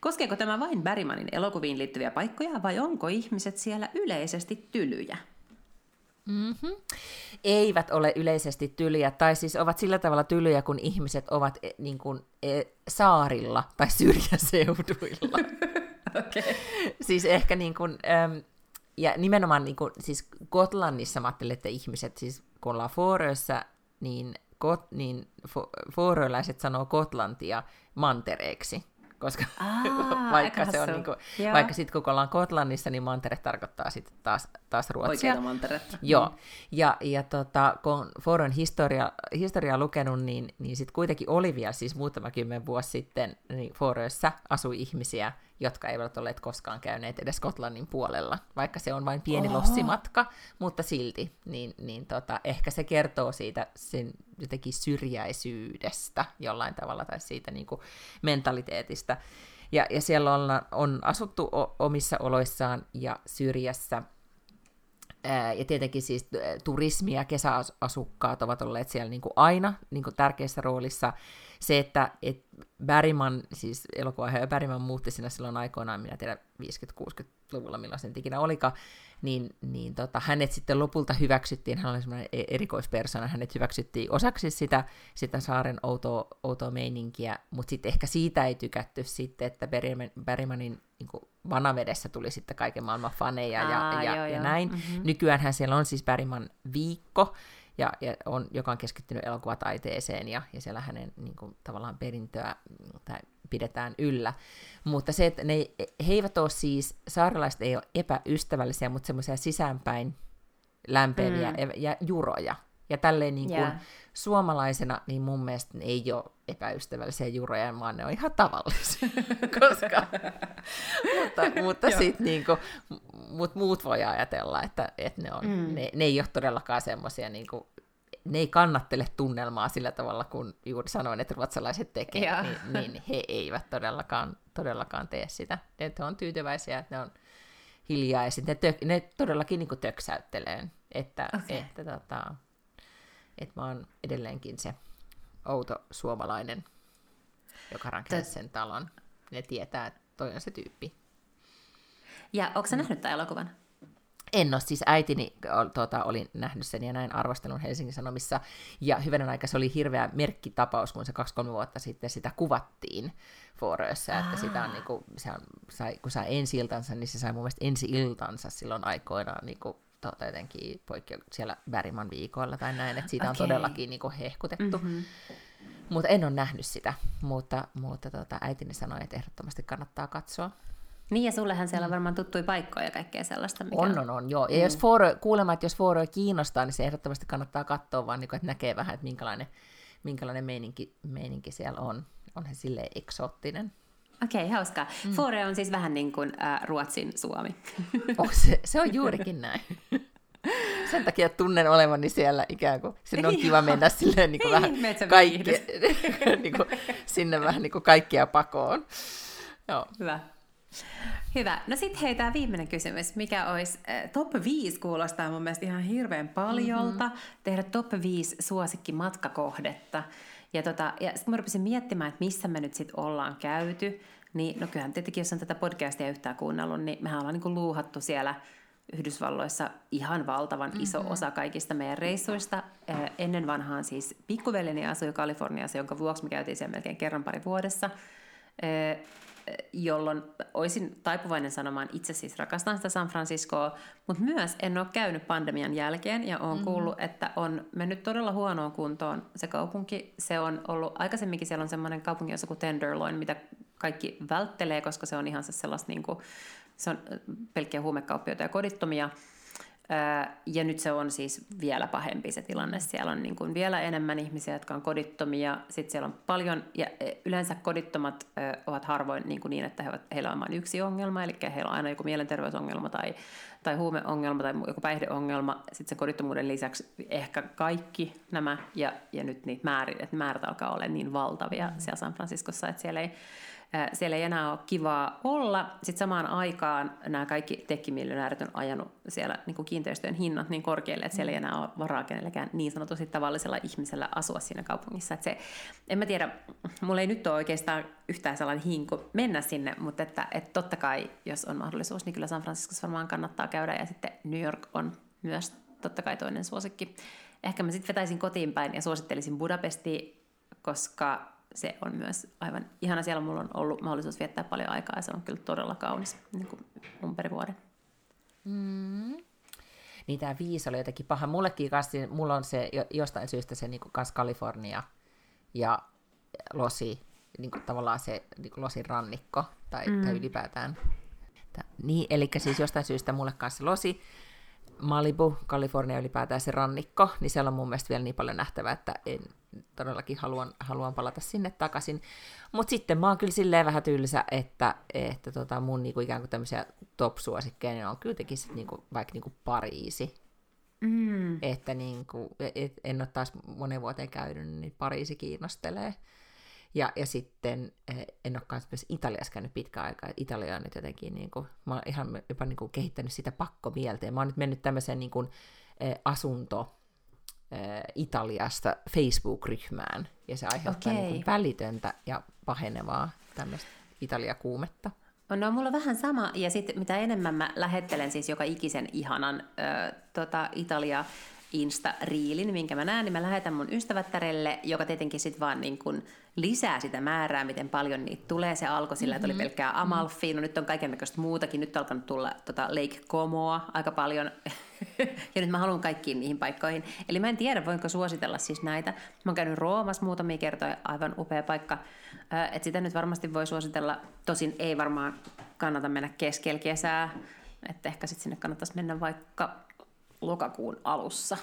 Koskeeko tämä vain Bergmanin elokuviin liittyviä paikkoja vai onko ihmiset siellä yleisesti tylyjä? Mm-hmm. Eivät ole yleisesti tylyjä, tai siis ovat sillä tavalla tylyjä, kun ihmiset ovat e, niin kuin, e, saarilla tai syrjäseuduilla. Okay. siis ehkä niin kuin, äm, ja nimenomaan niin kuin, siis Gotlannissa mä ajattelin, että ihmiset, siis kun ollaan Fårössä, niin, got, niin fo- fåröläiset sanoo Gotlantia mantereeksi. Koska Aa, vaikka, se on niinku, Joo. vaikka sitten kun ollaan Gotlannissa, niin mantere tarkoittaa sitten taas, taas Ruotsia. Oikeata manteretta. Joo, ja, ja tota, kun Foron historia, historiaa lukenut, niin, niin sitten kuitenkin oli vielä siis muutama kymmen vuosi sitten, niin Foroissa asui ihmisiä, jotka eivät olleet koskaan käyneet edes Skotlannin puolella, vaikka se on vain pieni Oho. lossimatka, mutta silti, niin, niin tota, ehkä se kertoo siitä sen jotenkin syrjäisyydestä jollain tavalla, tai siitä niin kuin mentaliteetista. Ja, ja siellä on, on asuttu o- omissa oloissaan ja syrjässä, Ja tietenkin siis turismi- ja kesäasukkaat ovat olleet siellä niin kuin aina niin kuin tärkeässä roolissa. Se, että et Bergman, siis elokuva Bergman muutti sinne silloin aikoinaan, minä tiedän 50-60-luvulla, milloin se nyt ikinä olikaan, niin, niin tota, hänet sitten lopulta hyväksyttiin, hän oli semmoinen e- erikoispersona, hänet hyväksyttiin osaksi sitä, sitä saaren outoa, outoa meininkiä, mutta sitten ehkä siitä ei tykätty sitten, että Bergman, Bergmanin niin kuin vanavedessä tuli sitten kaiken maailman faneja ja, Aa, ja, joo, ja joo. näin. Mhm. Nykyäänhän siellä on siis Bergman viikko, ja, ja on, joka on keskittynyt elokuvataiteeseen, ja, ja siellä hänen niin kuin, tavallaan perintöä tai pidetään yllä. Mutta se, että ne, he eivät ole siis, saarelaiset ei ole epäystävällisiä, mutta semmoisia sisäänpäin lämpeviä mm. ja juroja. Ja tälleen niin kuin yeah. suomalaisena, niin mun mielestä ne ei ole epäystävällisiä juroja, vaan ne on ihan tavallisia. Koska, mutta mutta sit niin kuin, mut muut voi ajatella, että, että ne, on, mm. ne, ne ei ole todellakaan semmoisia niin kuin, ne ei kannattele tunnelmaa sillä tavalla, kun juuri sanoin, että ruotsalaiset tekevät, niin, niin he eivät todellakaan, todellakaan tee sitä. Että on tyytyväisiä, että ne on hiljaa ja sitten ne, tök, ne todellakin niin töksäyttelee, että, okay. että, tota, että mä oon edelleenkin se outo suomalainen, joka rakensi sen talon. Ne tietää, että toi on se tyyppi. Ja onko sä mm. nähnyt tämän elokuvan? En ole, siis äitini tuota, oli nähnyt sen ja näin arvostelun Helsingin Sanomissa. Ja hyvänä aika se oli hirveä merkkitapaus, kun se kaksi-kolme vuotta sitten sitä kuvattiin Forössä, että sitä on, niin kuin, se on, sai, kun sai ensi iltansa, niin se sai mun mielestä ensi iltansa silloin aikoinaan niin kuin, tuota, jotenkin poikkeu- siellä Väriman viikoilla tai näin, että siitä okay. on todellakin niin kuin, hehkutettu. Mm-hmm. Mutta en ole nähnyt sitä, mutta, mutta tuota, äitini sanoi, että ehdottomasti kannattaa katsoa. Niin, ja sullehan siellä on mm. varmaan tuttui paikkoja ja kaikkea sellaista. Mikä on, on, on, joo. Ja mm. jos Foro, kuulemma, että jos Foro kiinnostaa, niin se ehdottomasti kannattaa katsoa, vaan niin kuin, että näkee vähän, että minkälainen, minkälainen meininki, meininki siellä on. On he silleen eksoottinen. Okei, okay, hauskaa. Mm. Fore on siis vähän niin kuin äh, Ruotsin Suomi. Oh, se, se on juurikin näin. Sen takia tunnen olevani siellä ikään kuin, sinne on kiva mennä silleen niin kuin vähän kaikki, niin kuin, sinne vähän niin kuin kaikkia pakoon. Joo. Hyvä. Hyvä. No sitten hei, tämä viimeinen kysymys. Mikä olisi, äh, top 5 kuulostaa mun mielestä ihan hirveän paljolta, mm-hmm. tehdä top 5 suosikki matkakohdetta. Ja, tota, ja sitten mä rupesin miettimään, että missä me nyt sitten ollaan käyty. Niin, no kyllähän tietenkin, jos on tätä podcastia yhtään kuunnellut, niin mehän ollaan niin luuhattu siellä Yhdysvalloissa ihan valtavan iso mm-hmm. osa kaikista meidän reissuista. Ennen vanhaan siis pikkuveljeni asui Kaliforniassa, jonka vuoksi me käytiin siellä melkein kerran pari vuodessa jolloin olisin taipuvainen sanomaan itse siis rakastan sitä San Franciscoa, mutta myös en ole käynyt pandemian jälkeen ja olen mm-hmm. kuullut, että on mennyt todella huonoon kuntoon se kaupunki. Se on ollut, aikaisemminkin siellä on semmoinen kaupunki, jossa kuin Tenderloin, mitä kaikki välttelee, koska se on ihan se sellaista niin kuin, se on pelkkiä huumekauppioita ja kodittomia. Ja nyt se on siis vielä pahempi se tilanne. Siellä on niin kuin vielä enemmän ihmisiä, jotka on kodittomia. Sitten siellä on paljon, ja yleensä kodittomat ovat harvoin niin, kuin niin että he ovat, heillä on vain yksi ongelma, eli heillä on aina joku mielenterveysongelma tai, tai huumeongelma tai joku päihdeongelma. Sitten se kodittomuuden lisäksi ehkä kaikki nämä, ja, ja nyt niitä määrit, että määrät alkaa olla niin valtavia mm. siellä San Franciscossa, että siellä ei siellä ei enää ole kivaa olla. Sitten samaan aikaan nämä kaikki tekkimiljonäärit on ajanut siellä niin kuin kiinteistöjen hinnat niin korkealle, että siellä ei enää ole varaa kenellekään niin sanotusti tavallisella ihmisellä asua siinä kaupungissa. Että se, en mä tiedä, mulla ei nyt ole oikeastaan yhtään sellainen hinku mennä sinne, mutta että, että totta kai, jos on mahdollisuus, niin kyllä San Franciscossa varmaan kannattaa käydä. Ja sitten New York on myös totta kai toinen suosikki. Ehkä mä sitten vetäisin kotiin päin ja suosittelisin Budapestia, koska se on myös aivan ihana. Siellä mulla on ollut mahdollisuus viettää paljon aikaa ja se on kyllä todella kaunis niin kuin ympäri vuoden. Mm. Niin tämä viisi oli jotenkin paha. Mullekin kanssa, mulla on se jostain syystä se niin kuin Kalifornia ja Losi, niin kuin tavallaan se niin kuin Losin rannikko tai, mm. tai ylipäätään. Niin, eli siis jostain syystä mulle kanssa Losi, Malibu, Kalifornia ylipäätään se rannikko, niin siellä on mun mielestä vielä niin paljon nähtävää, että en, todellakin haluan, haluan palata sinne takaisin. Mutta sitten mä oon kyllä silleen vähän tylsä, että, että tota mun niinku ikään kuin tämmöisiä top-suosikkeja niin on kyllä sit niinku, vaikka niinku Pariisi. Mm. Että niinku, et, en ole taas monen vuoteen käynyt, niin Pariisi kiinnostelee. Ja, ja sitten eh, en ole myös Italiassa käynyt pitkään aikaa. Italia on nyt jotenkin, niin kuin, mä oon ihan jopa niin kuin, kehittänyt sitä pakkomieltä. Ja mä oon nyt mennyt tämmöiseen niin kuin, eh, asunto, Italiasta Facebook-ryhmään, ja se aiheuttaa okay. niin välitöntä ja pahenevaa tämmöistä Italia-kuumetta. No mulla on vähän sama, ja sitten mitä enemmän mä lähettelen siis joka ikisen ihanan ö, tota, Italia Insta-riilin, minkä mä näen, niin mä lähetän mun ystävättärelle, joka tietenkin sitten vaan niin kun lisää sitä määrää, miten paljon niitä tulee. Se alkoi sillä, että oli mm-hmm. pelkkää Amalfi, no nyt on kaiken muutakin, nyt on alkanut tulla tota Lake Comoa aika paljon, ja nyt mä haluan kaikkiin niihin paikkoihin. Eli mä en tiedä, voinko suositella siis näitä. Mä oon käynyt Roomassa muutamia kertoja, aivan upea paikka. Että sitä nyt varmasti voi suositella. Tosin ei varmaan kannata mennä keskellä kesää. Että ehkä sitten sinne kannattaisi mennä vaikka lokakuun alussa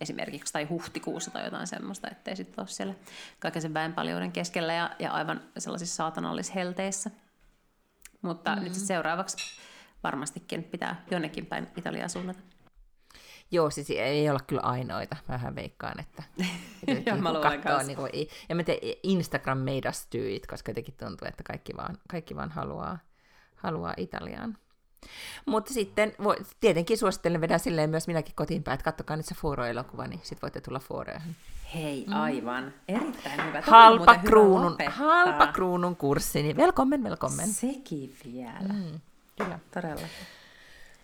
esimerkiksi, tai huhtikuussa tai jotain semmoista, ettei sitten ole siellä kaiken sen väenpaljouden keskellä ja, ja aivan sellaisissa saatanallishelteissä. Mutta mm-hmm. nyt sit seuraavaksi varmastikin pitää jonnekin päin Italiaa suunnata. Joo, siis ei olla kyllä ainoita. Vähän veikkaan, että... että Joo, mä luulen katsoo, niin kuin, ja mä teen Instagram made us do it, koska jotenkin tuntuu, että kaikki vaan, kaikki vaan haluaa, haluaa Italiaan. Mutta sitten voi, tietenkin suosittelen vedä silleen myös minäkin kotiin päin, että kattokaa nyt se Fuoro-elokuva, niin sitten voitte tulla Fuoroihin. Hei, aivan. Mm. Erittäin hyvä. Toi Halpa hyvä kruunun, halpa kruunun kurssi, niin velkommen, velkommen. Sekin vielä. Mm. Mm, kyllä. Todella.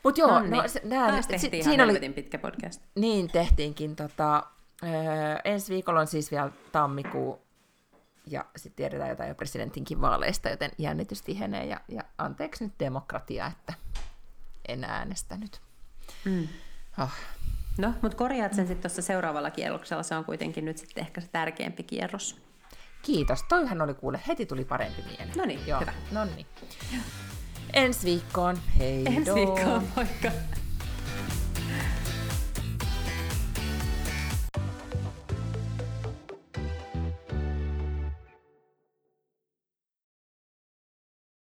Mutta joo, Nonni, no, se, nää, taas si- tehtiin siinä oli, pitkä podcast. niin tehtiinkin. Tota, öö, ensi viikolla on siis vielä tammikuu, ja sitten tiedetään jotain jo presidentinkin vaaleista, joten jännitys tihenee, ja, ja anteeksi nyt demokratia, että en äänestänyt. Mm. Oh. No, mutta korjaat sen sitten tuossa seuraavalla kierroksella. Se on kuitenkin nyt sitten ehkä se tärkeämpi kierros. Kiitos, toihan oli kuule, heti tuli parempi mieli. No niin, hyvä. No niin. Ensi viikkoon, hei Ensi viikkoon, moikka!